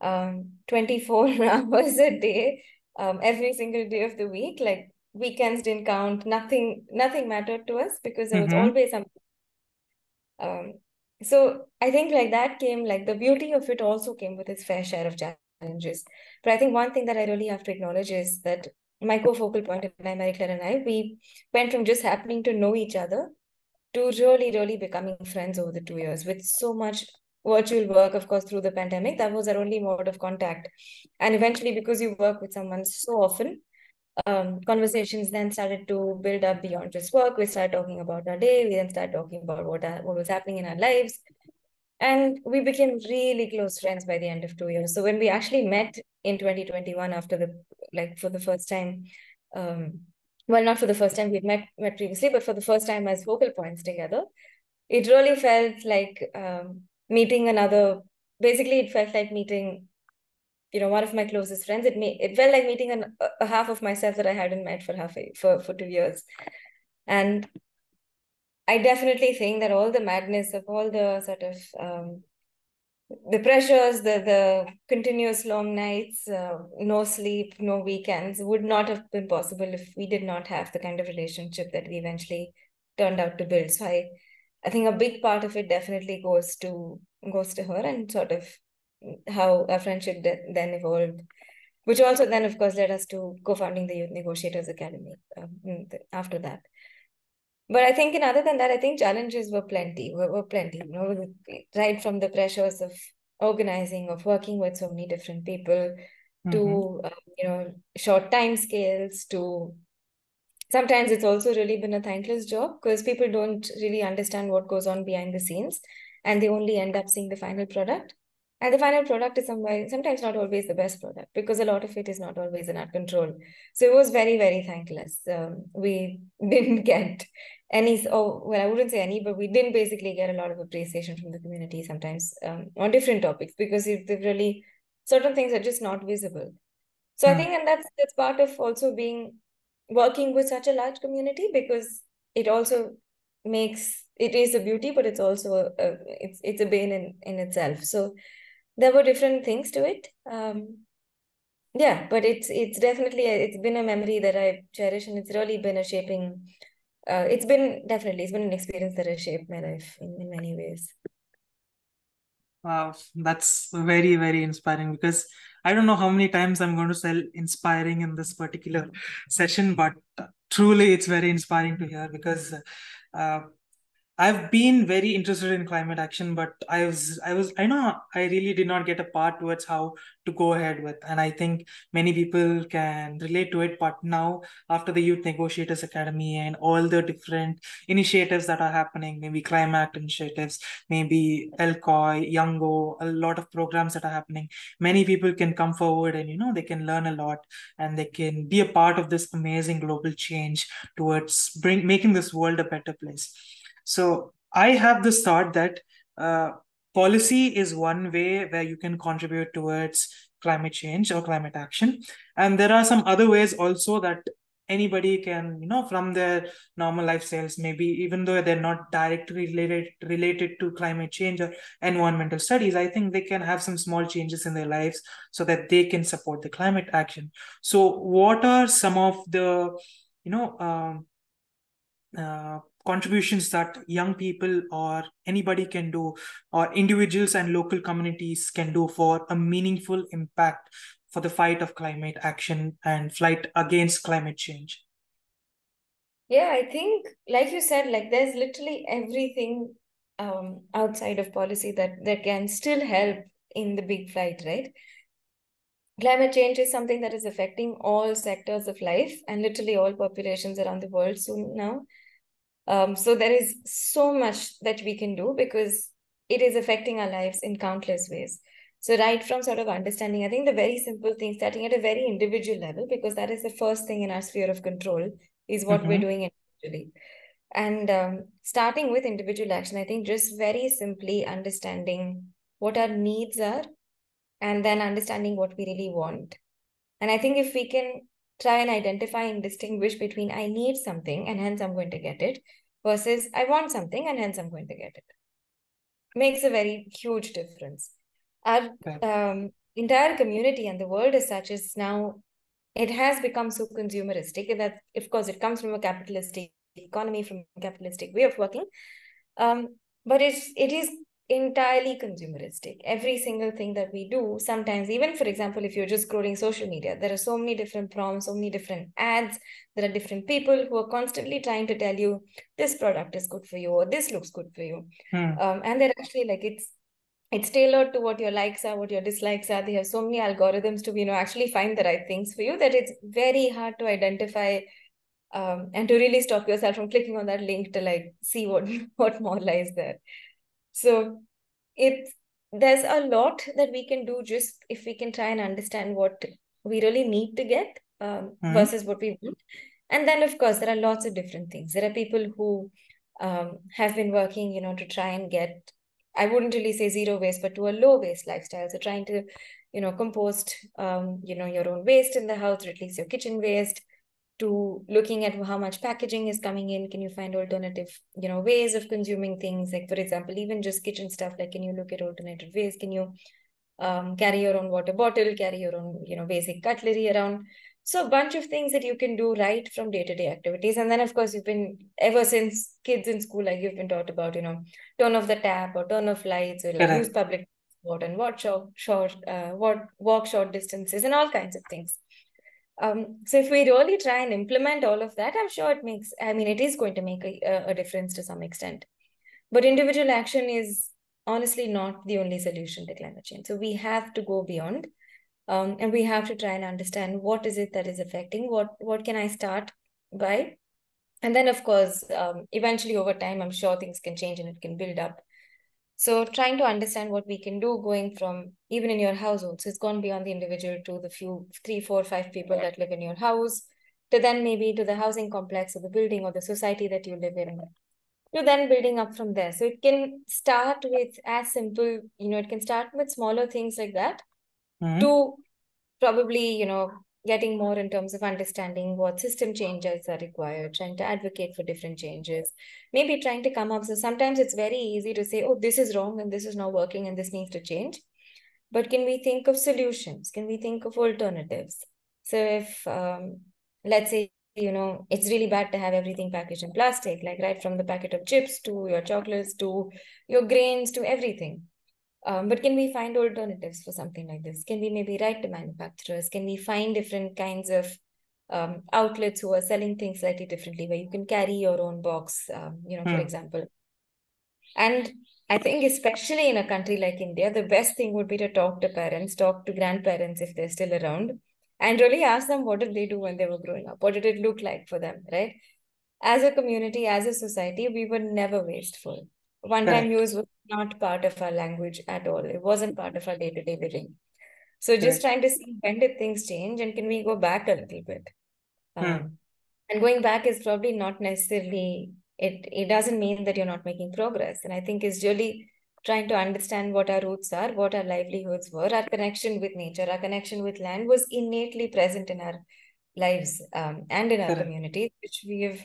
um 24 hours a day, um, every single day of the week. Like weekends didn't count, nothing, nothing mattered to us because there was Mm-hmm. always something. Um, so I think like that came like the beauty of it also came with its fair share of challenges. But I think one thing that I really have to acknowledge is that my co-focal point and I, Marie Claire and I, we went from just happening to know each other to really, really becoming friends over the two years with so much virtual work, of course, through the pandemic. That was our only mode of contact. And eventually, because you work with someone so often, um, conversations then started to build up beyond just work. We started talking about our day. We then started talking about what, our, what was happening in our lives. And we became really close friends by the end of two years. So when we actually met in 2021 after the, like for the first time, um, well, not for the first time, we'd met, met previously, but for the first time as focal points together, it really felt like um, meeting another, basically it felt like meeting you know one of my closest friends it me it felt like meeting an, a half of myself that i hadn't met for half a, for for two years and i definitely think that all the madness of all the sort of um, the pressures the the continuous long nights uh, no sleep no weekends would not have been possible if we did not have the kind of relationship that we eventually turned out to build so i i think a big part of it definitely goes to goes to her and sort of how our friendship then evolved, which also then, of course, led us to co-founding the Youth Negotiators Academy um, after that. But I think, and other than that, I think challenges were plenty, were, were plenty, you know, right from the pressures of organizing, of working with so many different people, mm-hmm. to, um, you know, short time scales, to sometimes it's also really been a thankless job because people don't really understand what goes on behind the scenes and they only end up seeing the final product and the final product is sometimes not always the best product because a lot of it is not always in our control. So it was very very thankless. Um, we didn't get any oh well i wouldn't say any but we didn't basically get a lot of appreciation from the community sometimes um, on different topics because it, really certain things are just not visible. So i hmm. think and that's that's part of also being working with such a large community because it also makes it is a beauty but it's also a, a it's it's a bane in in itself. So there were different things to it. Um yeah but it's it's definitely it's been a memory that i cherish and it's really been a shaping uh, it's been definitely it's been an experience that has shaped my life in, in many ways. Wow that's very very inspiring because i don't know how many times i'm going to sell inspiring in this particular session but truly it's very inspiring to hear because uh, I've been very interested in climate action, but I was, I was, I know I really did not get a part towards how to go ahead with, and I think many people can relate to it. But now, after the Youth Negotiators Academy and all the different initiatives that are happening, maybe climate initiatives, maybe LCOY, Youngo, a lot of programs that are happening, many people can come forward and you know they can learn a lot and they can be a part of this amazing global change towards bring making this world a better place. So I have this thought that uh, policy is one way where you can contribute towards climate change or climate action. And there are some other ways also that anybody can, you know, from their normal lifestyles, maybe even though they're not directly related related to climate change or environmental studies, I think they can have some small changes in their lives so that they can support the climate action. So, what are some of the, you know, um, uh, contributions that young people or anybody can do or individuals and local communities can do for a meaningful impact for the fight of climate action and fight against climate change. Yeah i think like you said like there's literally everything um, outside of policy that that can still help in the big fight right? Climate change is something that is affecting all sectors of life and literally all populations around the world soon now um, so there is so much that we can do because it is affecting our lives in countless ways. So right from sort of understanding, I think the very simple thing, starting at a very individual level, because that is the first thing in our sphere of control, is what mm-hmm. we're doing individually. And um, starting with individual action, I think just very simply understanding what our needs are and then understanding what we really want. And I think if we can try and identify and distinguish between I need something and hence I'm going to get it versus I want something and hence I'm going to get it. Makes a very huge difference. Our um, entire community and the world as such is now, it has become so consumeristic that, of course, it comes from a capitalistic economy, from a capitalistic way of working. Um, but it's, it is entirely consumeristic. Every single thing that we do, sometimes, even for example, if you're just scrolling social media, there are so many different prompts, so many different ads. There are different people who are constantly trying to tell you this product is good for you or this looks good for you. Hmm. Um, and they're actually like it's it's tailored to what your likes are, what your dislikes are. They have so many algorithms to, you know, actually find the right things for you that it's very hard to identify um, and to really stop yourself from clicking on that link to like see what what more lies there. So it's there's a lot that we can do just if we can try and understand what we really need to get um, Mhm. versus what we want. And then, of course, there are lots of different things. There are people who um, have been working, you know, to try and get, I wouldn't really say zero waste, but to a low waste lifestyle. So trying to, you know, compost, um, you know, your own waste in the house, or at least your kitchen waste, to looking at how much packaging is coming in. Can you find alternative, you know, ways of consuming things? Like, for example, even just kitchen stuff, like, can you look at alternative ways? Can you um, carry your own water bottle, carry your own, you know, basic cutlery around? So a bunch of things that you can do right from day-to-day activities. And then of course you've been ever since kids in school, like you've been taught about, you know, turn off the tap or turn off lights or like use public transport and walk short, short uh, walk, walk short distances and all kinds of things. Um, so if we really try and implement all of that, I'm sure it makes, I mean, it is going to make a, a difference to some extent. But individual action is honestly not the only solution to climate change. So we have to go beyond. Um, and we have to try and understand what is it that is affecting what what can i start by and then of course um, eventually over time i'm sure things can change and it can build up so trying to understand what we can do going from even in your household so it's gone beyond the individual to the few three four five people that live in your house to then maybe to the housing complex or the building or the society that you live in to then building up from there so it can start with as simple you know it can start with smaller things like that Mhm. to probably, you know, getting more in terms of understanding what system changes are required, trying to advocate for different changes, maybe trying to come up. So sometimes it's very easy to say, oh, this is wrong and this is not working and this needs to change. But can we think of solutions? Can we think of alternatives? So if, um, let's say, you know, it's really bad to have everything packaged in plastic, like right from the packet of chips to your chocolates to your grains to everything. Um, but can we find alternatives for something like this? Can we maybe write to manufacturers? Can we find different kinds of um, outlets who are selling things slightly differently, where you can carry your own box, um, you know, for Hmm. example? And I think, especially in a country like India, the best thing would be to talk to parents, talk to grandparents if they're still around, and really ask them what did they do when they were growing up? What did it look like for them, right? As a community, as a society, we were never wasteful. One time use was not part of our language at all. It wasn't part of our day-to-day living. So just trying to see when did things change and can we go back a little bit? Hmm. Um, and going back is probably not necessarily it it doesn't mean that you're not making progress. And I think it's really trying to understand what our roots are, what our livelihoods were, our connection with nature, our connection with land was innately present in our lives um, and in our Correct. communities, which we've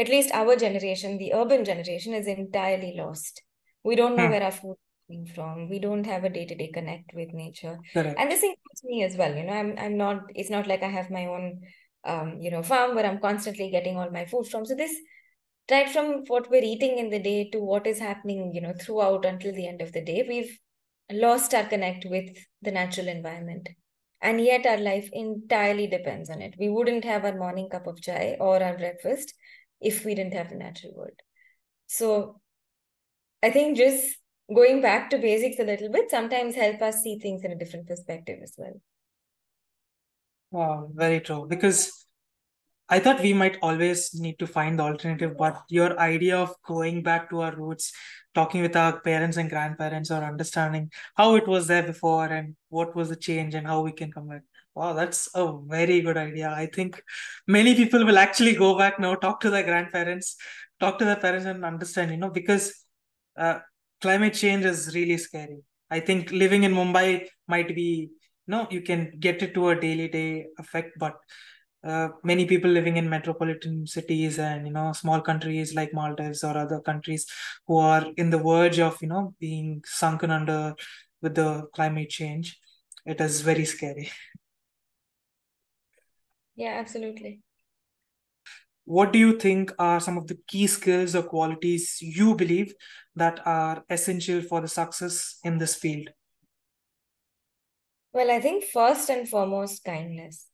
at least our generation, the urban generation, is entirely lost. We don't know Hmm. where our food is coming from. We don't have a day-to-day connect with nature. Correct. And this includes me as well. You know, I'm I'm not, it's not like I have my own um, you know, farm where I'm constantly getting all my food from. So this right from what we're eating in the day to what is happening, you know, throughout until the end of the day, we've lost our connect with the natural environment. And yet our life entirely depends on it. We wouldn't have our morning cup of chai or our breakfast if we didn't have the natural world. So I think just going back to basics a little bit sometimes help us see things in a different perspective as well. Wow, very true. Because I thought we might always need to find the alternative, but your idea of going back to our roots, talking with our parents and grandparents, or understanding how it was there before and what was the change and how we can come back. Wow, that's a very good idea. I think many people will actually go back now, talk to their grandparents, talk to their parents, and understand, you know, because uh, climate change is really scary. I think living in Mumbai might be, no, you can get it to a daily day effect, but uh, many people living in metropolitan cities and you know small countries like Maldives or other countries who are in the verge of you know being sunken under with the climate change, it is very scary. Yeah, absolutely. What do you think are some of the key skills or qualities you believe that are essential for the success in this field? Well, I think first and foremost, kindness.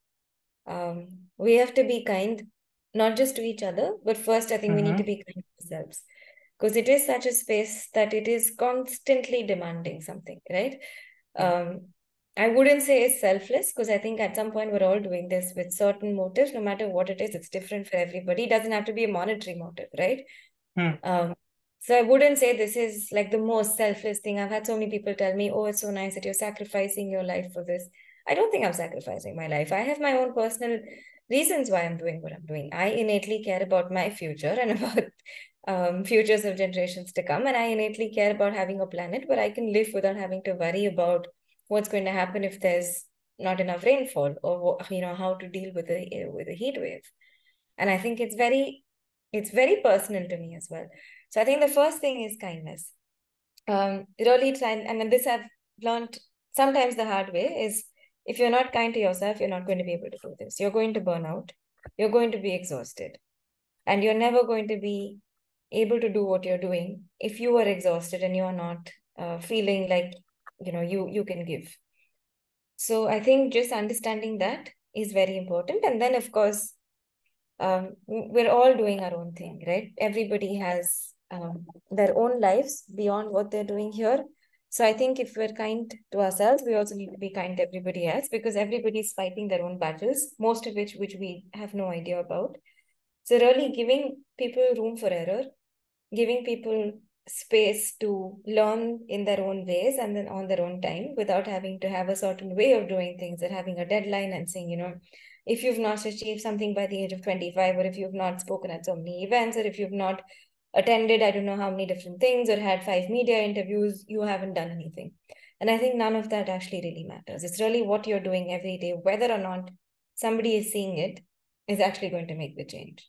Um, we have to be kind, not just to each other, but first, I think we need to Mm-hmm. be kind to ourselves. because it is such a space that it is constantly demanding something, right? Um, I wouldn't say it's selfless because I think at some point we're all doing this with certain motives, no matter what it is, it's different for everybody. It doesn't have to be a monetary motive, right? Hmm. Um, so I wouldn't say this is like the most selfless thing. I've had so many people tell me, oh, it's so nice that you're sacrificing your life for this. I don't think I'm sacrificing my life. I have my own personal reasons why I'm doing what I'm doing. I innately care about my future and about um, futures of generations to come. And I innately care about having a planet where I can live without having to worry about what's going to happen if there's not enough rainfall or you know how to deal with a with a heat wave. And i think it's very it's very personal to me as well. So i think the first thing is kindness. Um really try and this i've learned sometimes the hard way is if you're not kind to yourself you're not going to be able to do this. You're going to burn out. You're going to be exhausted. And you're never going to be able to do what you're doing if you are exhausted and you're not uh, feeling like you know you you can give. So i think just understanding that is very important. And then of course um, we're all doing our own thing right? Everybody has um, their own lives beyond what they're doing here. So i think if we're kind to ourselves we also need to be kind to everybody else because everybody's fighting their own battles most of which which we have no idea about. So really giving people room for error giving people space to learn in their own ways and then on their own time without having to have a certain way of doing things or having a deadline and saying, you know, if you've not achieved something by the age of 25 or if you've not spoken at so many events or if you've not attended i don't know how many different things or had five media interviews you haven't done anything. And i think none of that actually really matters. It's really what you're doing every day whether or not somebody is seeing it is actually going to make the change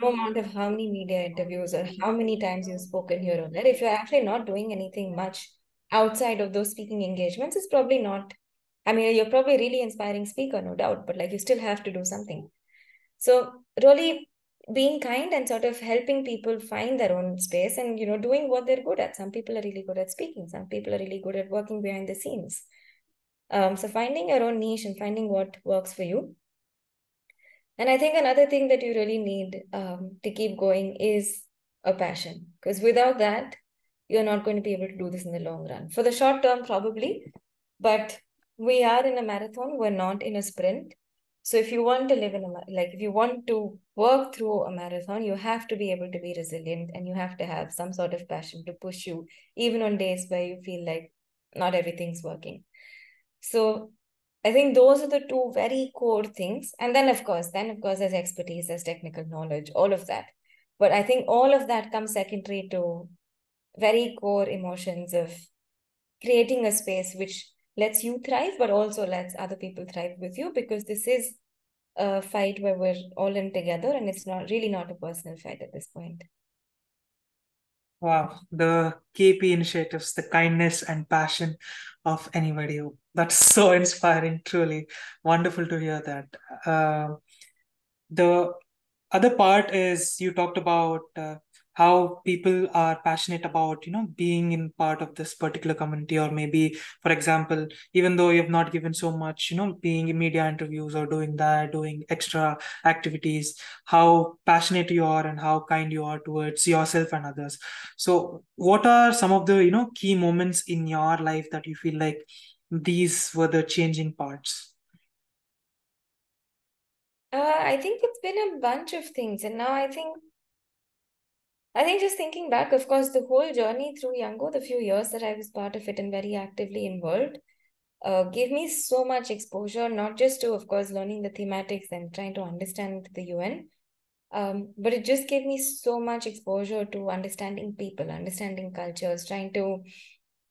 no amount of how many media interviews or how many times you've spoken here or there, if you're actually not doing anything much outside of those speaking engagements, it's probably not. I mean, you're probably a really inspiring speaker, no doubt, but like you still have to do something. So, really being kind and sort of helping people find their own space and, you know, doing what they're good at. Some people are really good at speaking, some people are really good at working behind the scenes. Um, so, finding your own niche and finding what works for you and I think another thing that you really need um, to keep going is a passion, because without that, you're not going to be able to do this in the long run. For the short term, probably, but we are in a marathon, we're not in a sprint. So if you want to live in a like if you want to work through a marathon, you have to be able to be resilient and you have to have some sort of passion to push you, even on days where you feel like not everything's working. So I think those are the two very core things. And then, of course, then, of course, there's expertise, there's technical knowledge, all of that. But I think all of that comes secondary to very core emotions of creating a space which lets you thrive, but also lets other people thrive with you, because this is a fight where we're all in together and it's not really not a personal fight at this point. Wow, the KP initiatives, the kindness and passion of anybody. That's so inspiring, truly. Wonderful to hear that. Uh, the other part is you talked about uh, how people are passionate about you know being in part of this particular community or maybe for example even though you have not given so much you know being in media interviews or doing that doing extra activities how passionate you are and how kind you are towards yourself and others. So what are some of the you know key moments in your life that you feel like these were the changing parts? Uh, i think it's been a bunch of things. And now i think I think just thinking back, of course, the whole journey through Youngo, the few years that I was part of it and very actively involved, uh, gave me so much exposure, not just to, of course, learning the thematics and trying to understand the UN, um, but it just gave me so much exposure to understanding people, understanding cultures, trying to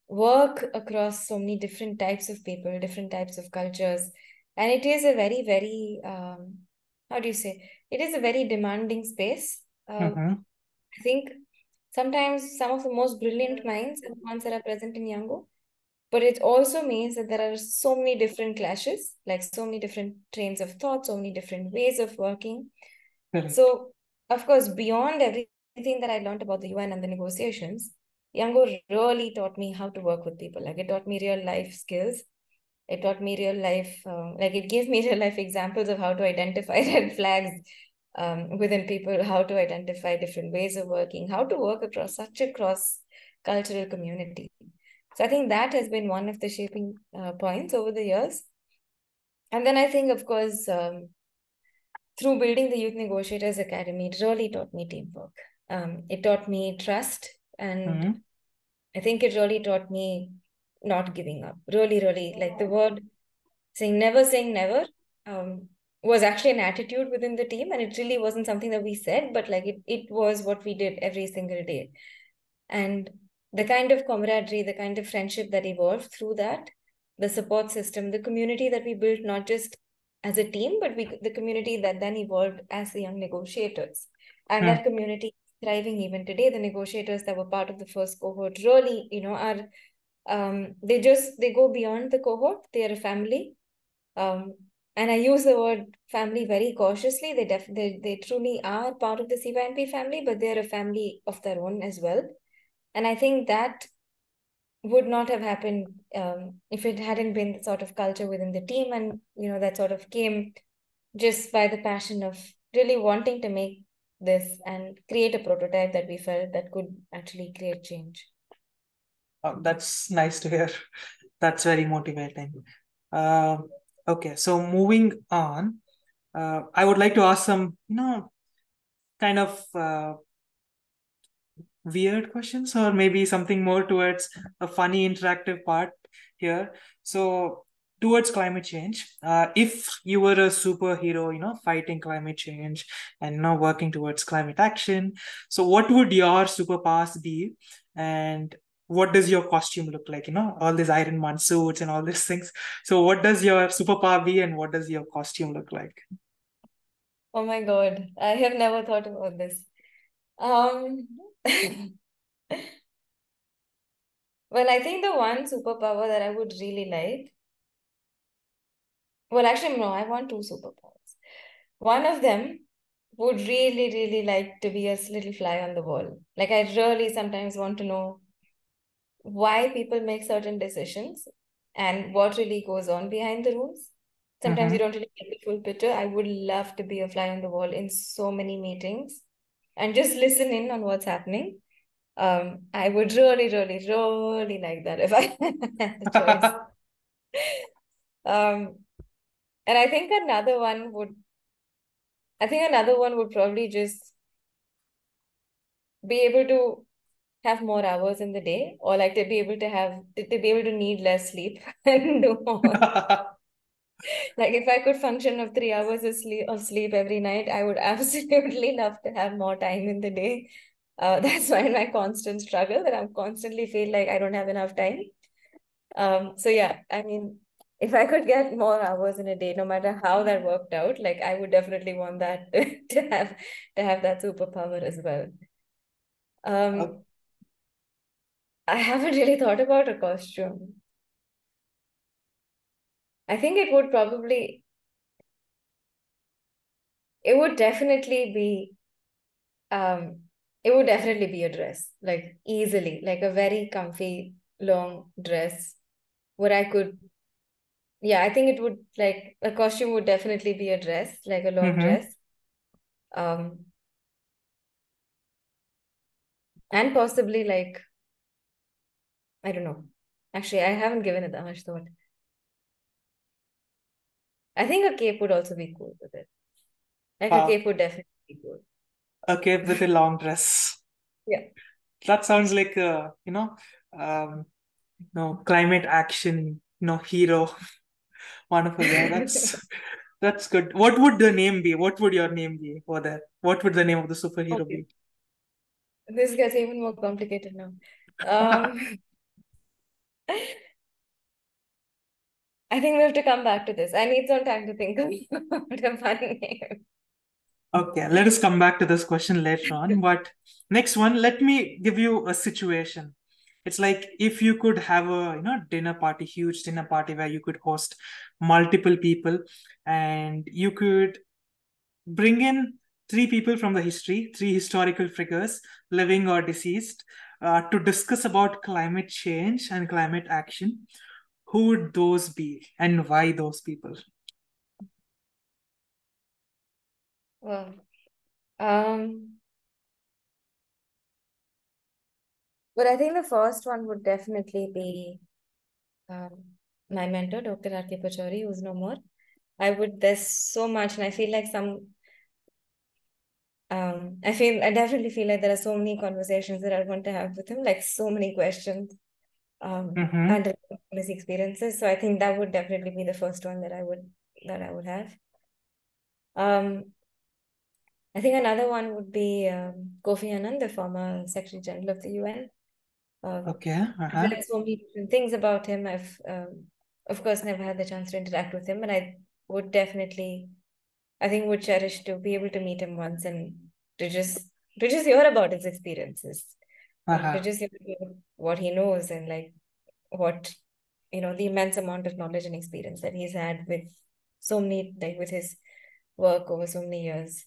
work across so many different types of people, different types of cultures. And it is a very, very, um, how do you say, it is a very demanding space. Um, mm-hmm I think sometimes some of the most brilliant minds are the ones that are present in Youngo. But it also means that there are so many different clashes, like so many different trains of thought, so many different ways of working. So, of course, beyond everything that I learned about the UN and the negotiations, Youngo really taught me how to work with people. Like it taught me real life skills. It taught me real life, uh, like it gave me real life examples of how to identify red flags um, within people, how to identify different ways of working, how to work across such a cross cultural community. So I think that has been one of the shaping uh, points over the years. And then I think, of course, um, through building the Youth Negotiators Academy, it really taught me teamwork. Um, it taught me trust, and Mm-hmm. I think it really taught me not giving up. Really, really, like the word saying never saying never um, was actually an attitude within the team, and it really wasn't something that we said, but like it, it was what we did every single day. And the kind of camaraderie, the kind of friendship that evolved through that, the support system, the community that we built, not just as a team, but we the community that then evolved as the young negotiators. And Hmm. that community is thriving even today. The negotiators that were part of the first cohort really, you know, are um they just they go beyond the cohort. They are a family. Um and I use the word family very cautiously. They def they, they truly are part of the CYNP family, but they're a family of their own as well. And I think that would not have happened um, if it hadn't been the sort of culture within the team and you know that sort of came just by the passion of really wanting to make this and create a prototype that we felt that could actually create change Oh, that's nice to hear. That's very motivating. Uh, okay, so moving on, uh, I would like to ask some, you know, kind of uh, weird questions, or maybe something more towards a funny interactive part here. So, towards climate change, uh, if you were a superhero, you know, fighting climate change and you know working towards climate action, so what would your superpowers be? And what does your costume look like? You know, all these Iron Man suits and all these things. So, what does your superpower be, and what does your costume look like? oh my god i have never thought about this um well i think the one superpower that i would really like well actually no i want two superpowers one of them would really really like to be a little fly on the wall like i really sometimes want to know why people make certain decisions and what really goes on behind the rules. Sometimes Mhm. you don't really get the full picture. I would love to be a fly on the wall in so many meetings and just listen in on what's happening. Um, I would really, really, really like that if I had the choice. Um, and I think another one would, I think another one would probably just be able to have more hours in the day or like to be able to have to, to be able to need less sleep and do more. Like if I could function of three hours of sleep of sleep every night, I would absolutely love to have more time in the day. Uh, that's why my constant struggle that I'm constantly feel like I don't have enough time. Um, so yeah, I mean, if I could get more hours in a day, no matter how that worked out, like I would definitely want that to have to have that superpower as well. Um. I haven't really thought about a costume. I think it would probably, it would definitely be, um, it would definitely be a dress, like easily, like a very comfy long dress where I could, yeah, I think it would like a costume would definitely be a dress, like a long Mhm. dress. Um, and possibly like, I don't know. Actually, I haven't given it that much thought. I think a cape would also be cool with it. Like a Uh, cape would definitely be cool. a cape with a long dress. Yeah. That sounds like a, you know, um, you know, climate action, you know, hero. Wonderful. Yeah, that's that's good. What would the name be? What would your name be for that? What would the name of the superhero Okay. be? This gets even more complicated now. Um, I think we have to come back to this. I need some time to think of a fun name. Okay, let us come back to this question later on. But next one, let me give you a situation. It's like if you could have a you know dinner party, huge dinner party where you could host multiple people, and you could bring in three people from the history, three historical figures, living or deceased, uh, to discuss about climate change and climate action. Who would those be, and why those people? Well, Um, but I think the first one would definitely be um, my mentor, Dr. R.K. Pachauri, who's no more. I would, there's so much, and I feel like some, um, I feel, I definitely feel like there are so many conversations that I want to have with him, like so many questions um, Mhm. and his experiences. So I think that would definitely be the first one that I would, that I would have. Um, I think another one would be um, Kofi Annan, the former Secretary General of the UN. Um, Okay. Uh-huh. read so many different things about him. I've, um, of course, never had the chance to interact with him, but I would definitely, I think, would cherish to be able to meet him once and to just to just hear about his experiences, um, to Uh-huh. just hear what he knows and like what you know the immense amount of knowledge and experience that he's had with so many like with his work over so many years.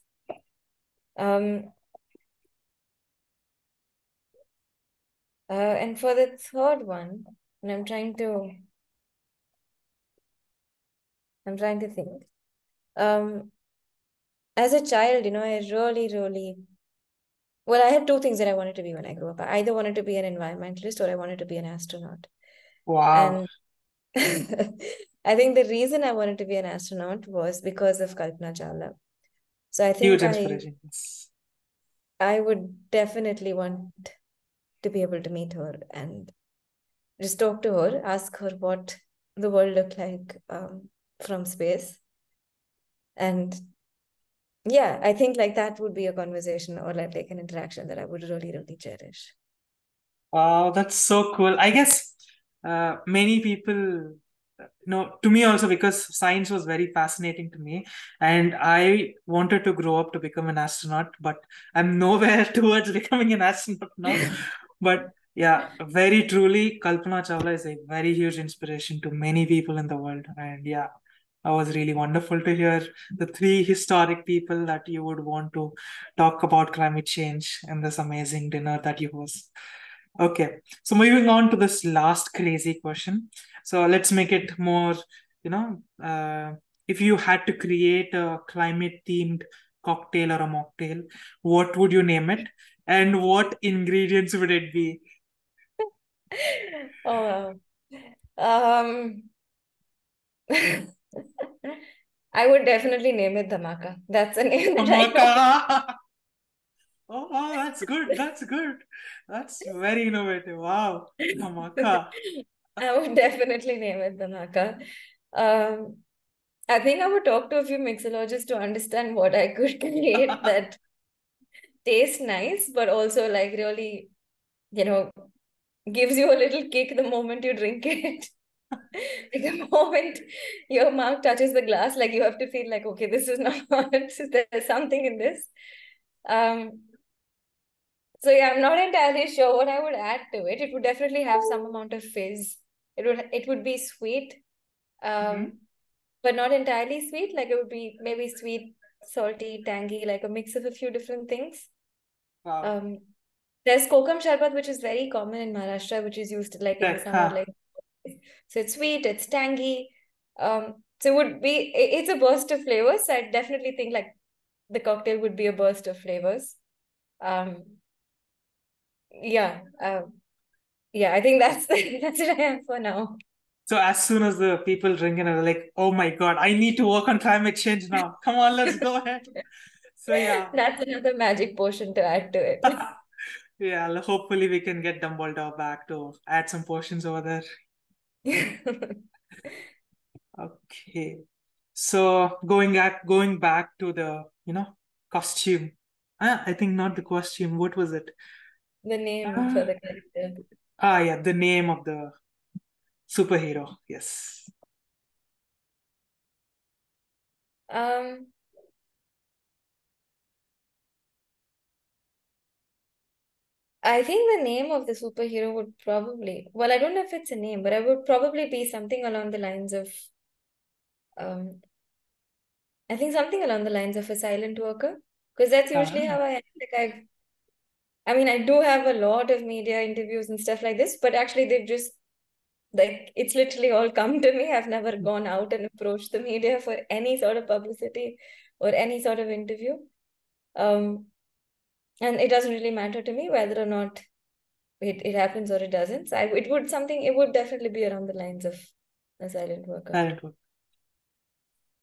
Um, uh, and for the third one, and I'm trying to, I'm trying to think. Um, as a child, you know, I really, really, well, I had two things that I wanted to be when I grew up. I either wanted to be an environmentalist or I wanted to be an astronaut. Wow. And I think the reason I wanted to be an astronaut was because of Kalpana Chawla. So I think Huge I, inspiration. I would definitely want to be able to meet her and just talk to her, ask her what the world looked like um, from space. And yeah, I think like that would be a conversation or like, like an interaction that I would really, really cherish. Wow, that's so cool. I guess uh, many people, uh, know, to me also because science was very fascinating to me, and I wanted to grow up to become an astronaut, but I'm nowhere towards becoming an astronaut now. But yeah, very truly, Kalpana Chawla is a very huge inspiration to many people in the world. And yeah, that was really wonderful to hear the three historic people that you would want to talk about climate change in this amazing dinner that you host. Okay, so moving on to this last crazy question. So let's make it more, you know, uh, if you had to create a climate themed cocktail or a mocktail, what would you name it? And what ingredients would it be? Oh, wow. Um, I would definitely name it Dhamaka. That's a name that I Oh, wow, that's good. That's good. That's very innovative. Wow. Amaka. I would definitely name it Dhamaka. Um, I think I would talk to a few mixologists to understand what I could create that tastes nice, but also like really, you know, gives you a little kick the moment you drink it. Like the moment your mouth touches the glass, like you have to feel like, okay, this is not, there's something in this. Um, so yeah, I'm not entirely sure what I would add to it. It would definitely have some amount of fizz. It would it would be sweet, um, Mhm. but not entirely sweet. Like it would be maybe sweet, salty, tangy, like a mix of a few different things. Wow. Um, there's kokum sharbat, which is very common in Maharashtra, which is used like in the summer, like so it's sweet, it's tangy. Um, so it would be it's a burst of flavors. So I definitely think like the cocktail would be a burst of flavors. Um, yeah, um, yeah, I think that's that's what I have for now. So as soon as the people drink it, they're like, "Oh my God, I need to work on climate change now. Come on, let's go ahead." So yeah, That's another magic potion to add to it. yeah. Hopefully, we can get Dumbledore back to add some portions over there. Okay. So going back, going back to the, you know, costume. Ah, I think not the costume. What was it? The name Ah, for the character. ah, yeah, the name of the superhero. Yes. Um, I think the name of the superhero would probably, well, I don't know if it's a name, but I would probably be something along the lines of, um, I think something along the lines of a silent worker, because that's usually Ah, how I am. Like I've, I mean, I do have a lot of media interviews and stuff like this, but actually they've just like it's literally all come to me. I've never gone out and approached the media for any sort of publicity or any sort of interview. Um, and it doesn't really matter to me whether or not it, it happens or it doesn't. So I, it would something, it would definitely be around the lines of a silent workout. Silent work.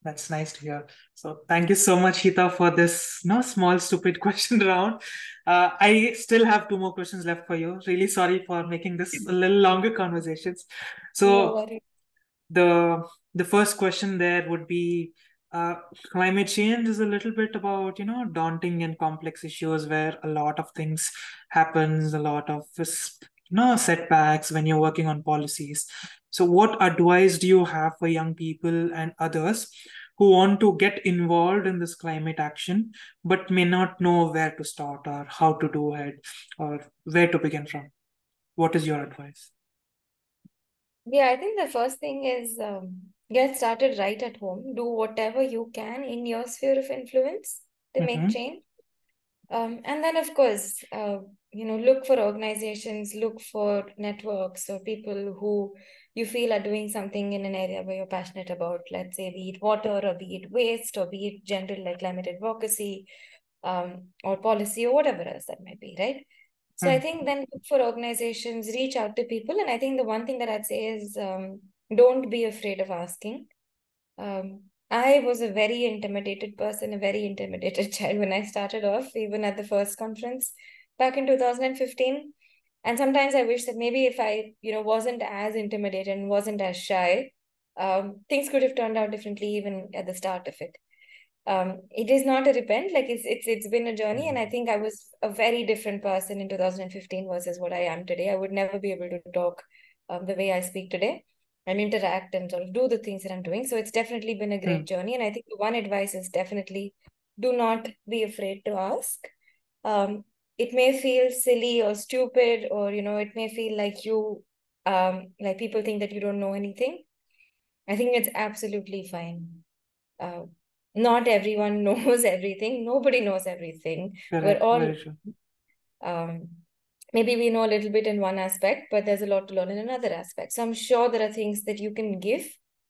That's nice to hear. So thank you so much, Heeta, for this no small stupid question round. Uh, I still have two more questions left for you. Really sorry for making this a little longer conversations. So No the the first question there would be uh, climate change is a little bit about you know daunting and complex issues where a lot of things happens, a lot of this, you know setbacks when you're working on policies. So, what advice do you have for young people and others who want to get involved in this climate action but may not know where to start or how to do it or where to begin from? What is your advice? Yeah, I think the first thing is um, get started right at home. Do whatever you can in your sphere of influence to Mhm. make change. Um, and then, of course, uh, you know, look for organizations, look for networks or people who you feel are doing something in an area where you're passionate about, let's say, be it water or be it waste or be it general like climate advocacy um, or policy or whatever else that might be, right? So I Hmm. think then look for organizations, reach out to people. And I think the one thing that I'd say is um, don't be afraid of asking. Um, I was a very intimidated person, a very intimidated child when I started off, even at the first conference back in 2015. And sometimes I wish that maybe if I, you know, wasn't as intimidated and wasn't as shy, um, things could have turned out differently even at the start of it. Um, it is not a repent, like it's it's it's been a journey, and I think I was a very different person in 2015 versus what I am today. I would never be able to talk um, the way I speak today and interact and sort of do the things that I'm doing. So it's definitely been a great Hmm. journey. And I think the one advice is definitely do not be afraid to ask. Um, it may feel silly or stupid, or you know, it may feel like you um like people think that you don't know anything. I think it's absolutely fine. Uh, not everyone knows everything. Nobody knows everything. We're all um, maybe we know a little bit in one aspect, but there's a lot to learn in another aspect. So I'm sure there are things that you can give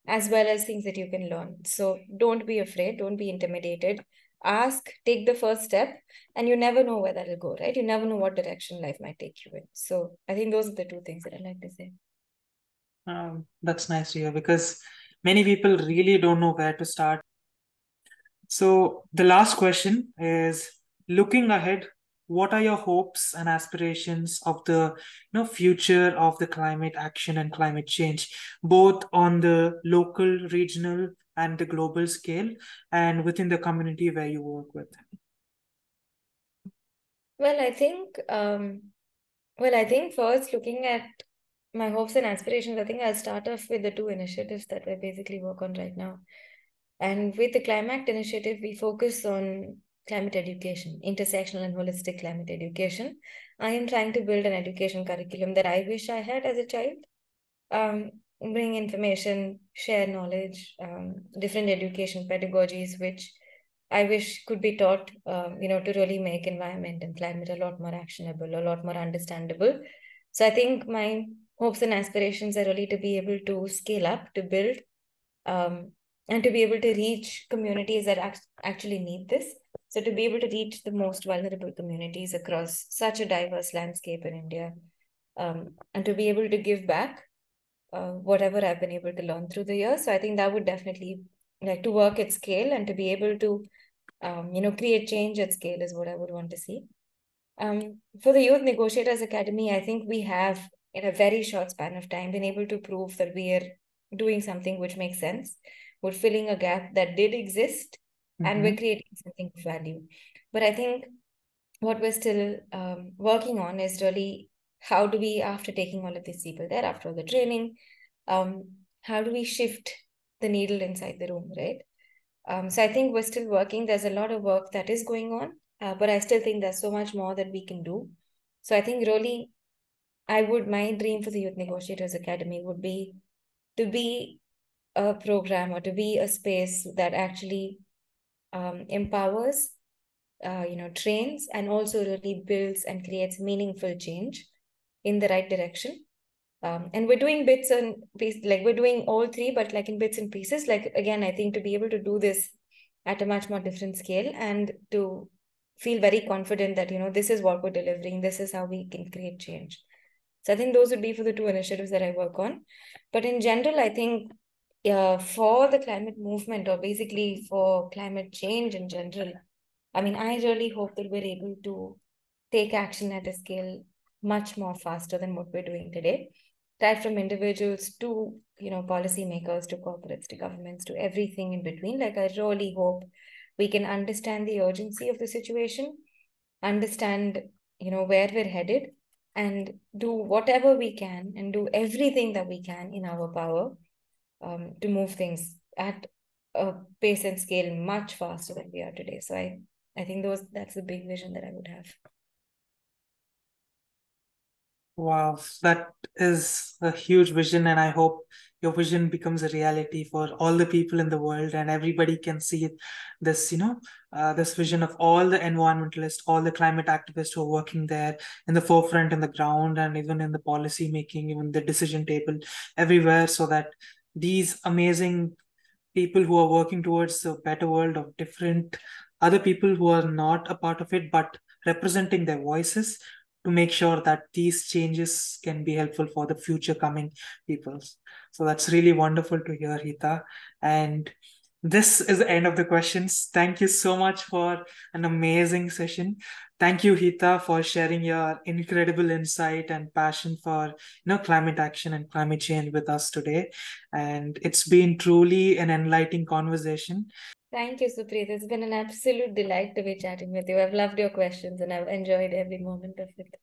as well as things that you can learn. So don't be afraid, don't be intimidated. Ask, take the first step, and you never know where that'll go, right? You never know what direction life might take you in. So I think those are the two things that I like to say. Um, that's nice to hear because many people really don't know where to start. So the last question is looking ahead, what are your hopes and aspirations of the you know future of the climate action and climate change, both on the local, regional, and the global scale, and within the community where you work with? Well, I think, um, well, I think first looking at my hopes and aspirations, I think I'll start off with the two initiatives that I basically work on right now. And with the climate initiative, we focus on climate education, intersectional and holistic climate education. I am trying to build an education curriculum that I wish I had as a child. Um, bring information, share knowledge, um, different education pedagogies, which I wish could be taught, um, you know, to really make environment and climate a lot more actionable, a lot more understandable. So I think my hopes and aspirations are really to be able to scale up, to build, um, and to be able to reach communities that act- actually need this. So to be able to reach the most vulnerable communities across such a diverse landscape in India, um, and to be able to give back uh, whatever I've been able to learn through the years. So I think that would definitely like to work at scale and to be able to, um, you know, create change at scale is what I would want to see. Um, for the Youth Negotiators Academy, I think we have, in a very short span of time, been able to prove that we are doing something which makes sense. We're filling a gap that did exist, and we're creating something of value. But I think what we're still um, working on is really how do we, after taking all of these people there, after all the training, um, how do we shift the needle inside the room, right? Um, so I think we're still working. There's a lot of work that is going on, uh, but I still think there's so much more that we can do. So I think really, I would my dream for the Youth Negotiators Academy would be to be a program or to be a space that actually um, empowers, uh, you know, trains, and also really builds and creates meaningful change in the right direction. Um, and we're doing bits and pieces, like we're doing all three, but like in bits and pieces. Like again, I think to be able to do this at a much more different scale and to feel very confident that you know this is what we're delivering this is how we can create change so i think those would be for the two initiatives that i work on but in general i think uh, for the climate movement or basically for climate change in general i mean i really hope that we're able to take action at a scale much more faster than what we're doing today. Right from individuals to you know policymakers to corporates to governments to everything in between like i really hope we can understand the urgency of the situation understand you know where we're headed and do whatever we can and do everything that we can in our power um, to move things at a pace and scale much faster than we are today. So i i think those that's the big vision that i would have. Wow, that is a huge vision, and I hope your vision becomes a reality for all the people in the world, and everybody can see this, you know, uh, this vision of all the environmentalists, all the climate activists who are working there in the forefront, in the ground, and even in the policy making, even the decision table, everywhere, so that these amazing people who are working towards a better world of different other people who are not a part of it but representing their voices to make sure that these changes can be helpful for the future coming peoples. So that's really wonderful to hear, Heeta. And this is the end of the questions. Thank you so much for an amazing session. Thank you, Heeta, for sharing your incredible insight and passion for you know climate action and climate change with us today. And it's been truly an enlightening conversation. Thank you, Supreet. It's been an absolute delight to be chatting with you. I've loved your questions and I've enjoyed every moment of it.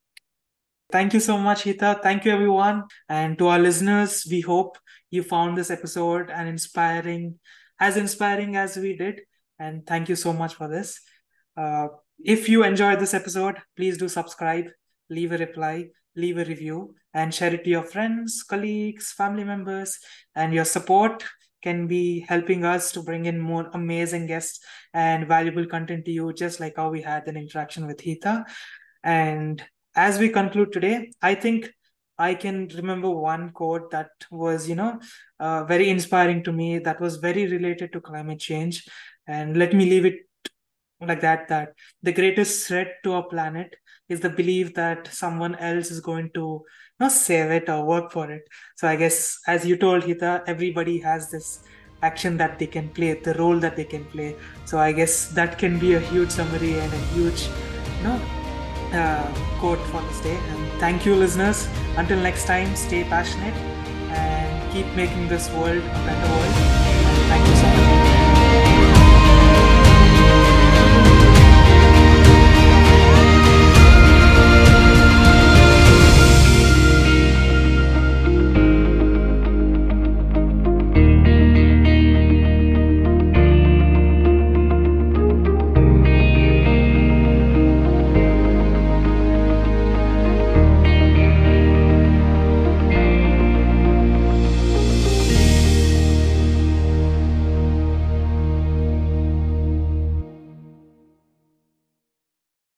Thank you so much, Heeta. Thank you, everyone. And to our listeners, we hope you found this episode and inspiring, as inspiring as we did. And thank you so much for this. Uh, if you enjoyed this episode, please do subscribe, leave a reply, leave a review, and share it to your friends, colleagues, family members. And your support can be helping us to bring in more amazing guests and valuable content to you, just like how we had an interaction with Heeta. And as we conclude today, I think I can remember one quote that was, you know, uh, very inspiring to me, that was very related to climate change. And let me leave it like that that the greatest threat to our planet is the belief that someone else is going to not save it or work for it so i guess as you told Heeta everybody has this action that they can play the role that they can play so i guess that can be a huge summary and a huge you know uh, quote for this day and thank you listeners. Until next time stay passionate and keep making this world a better world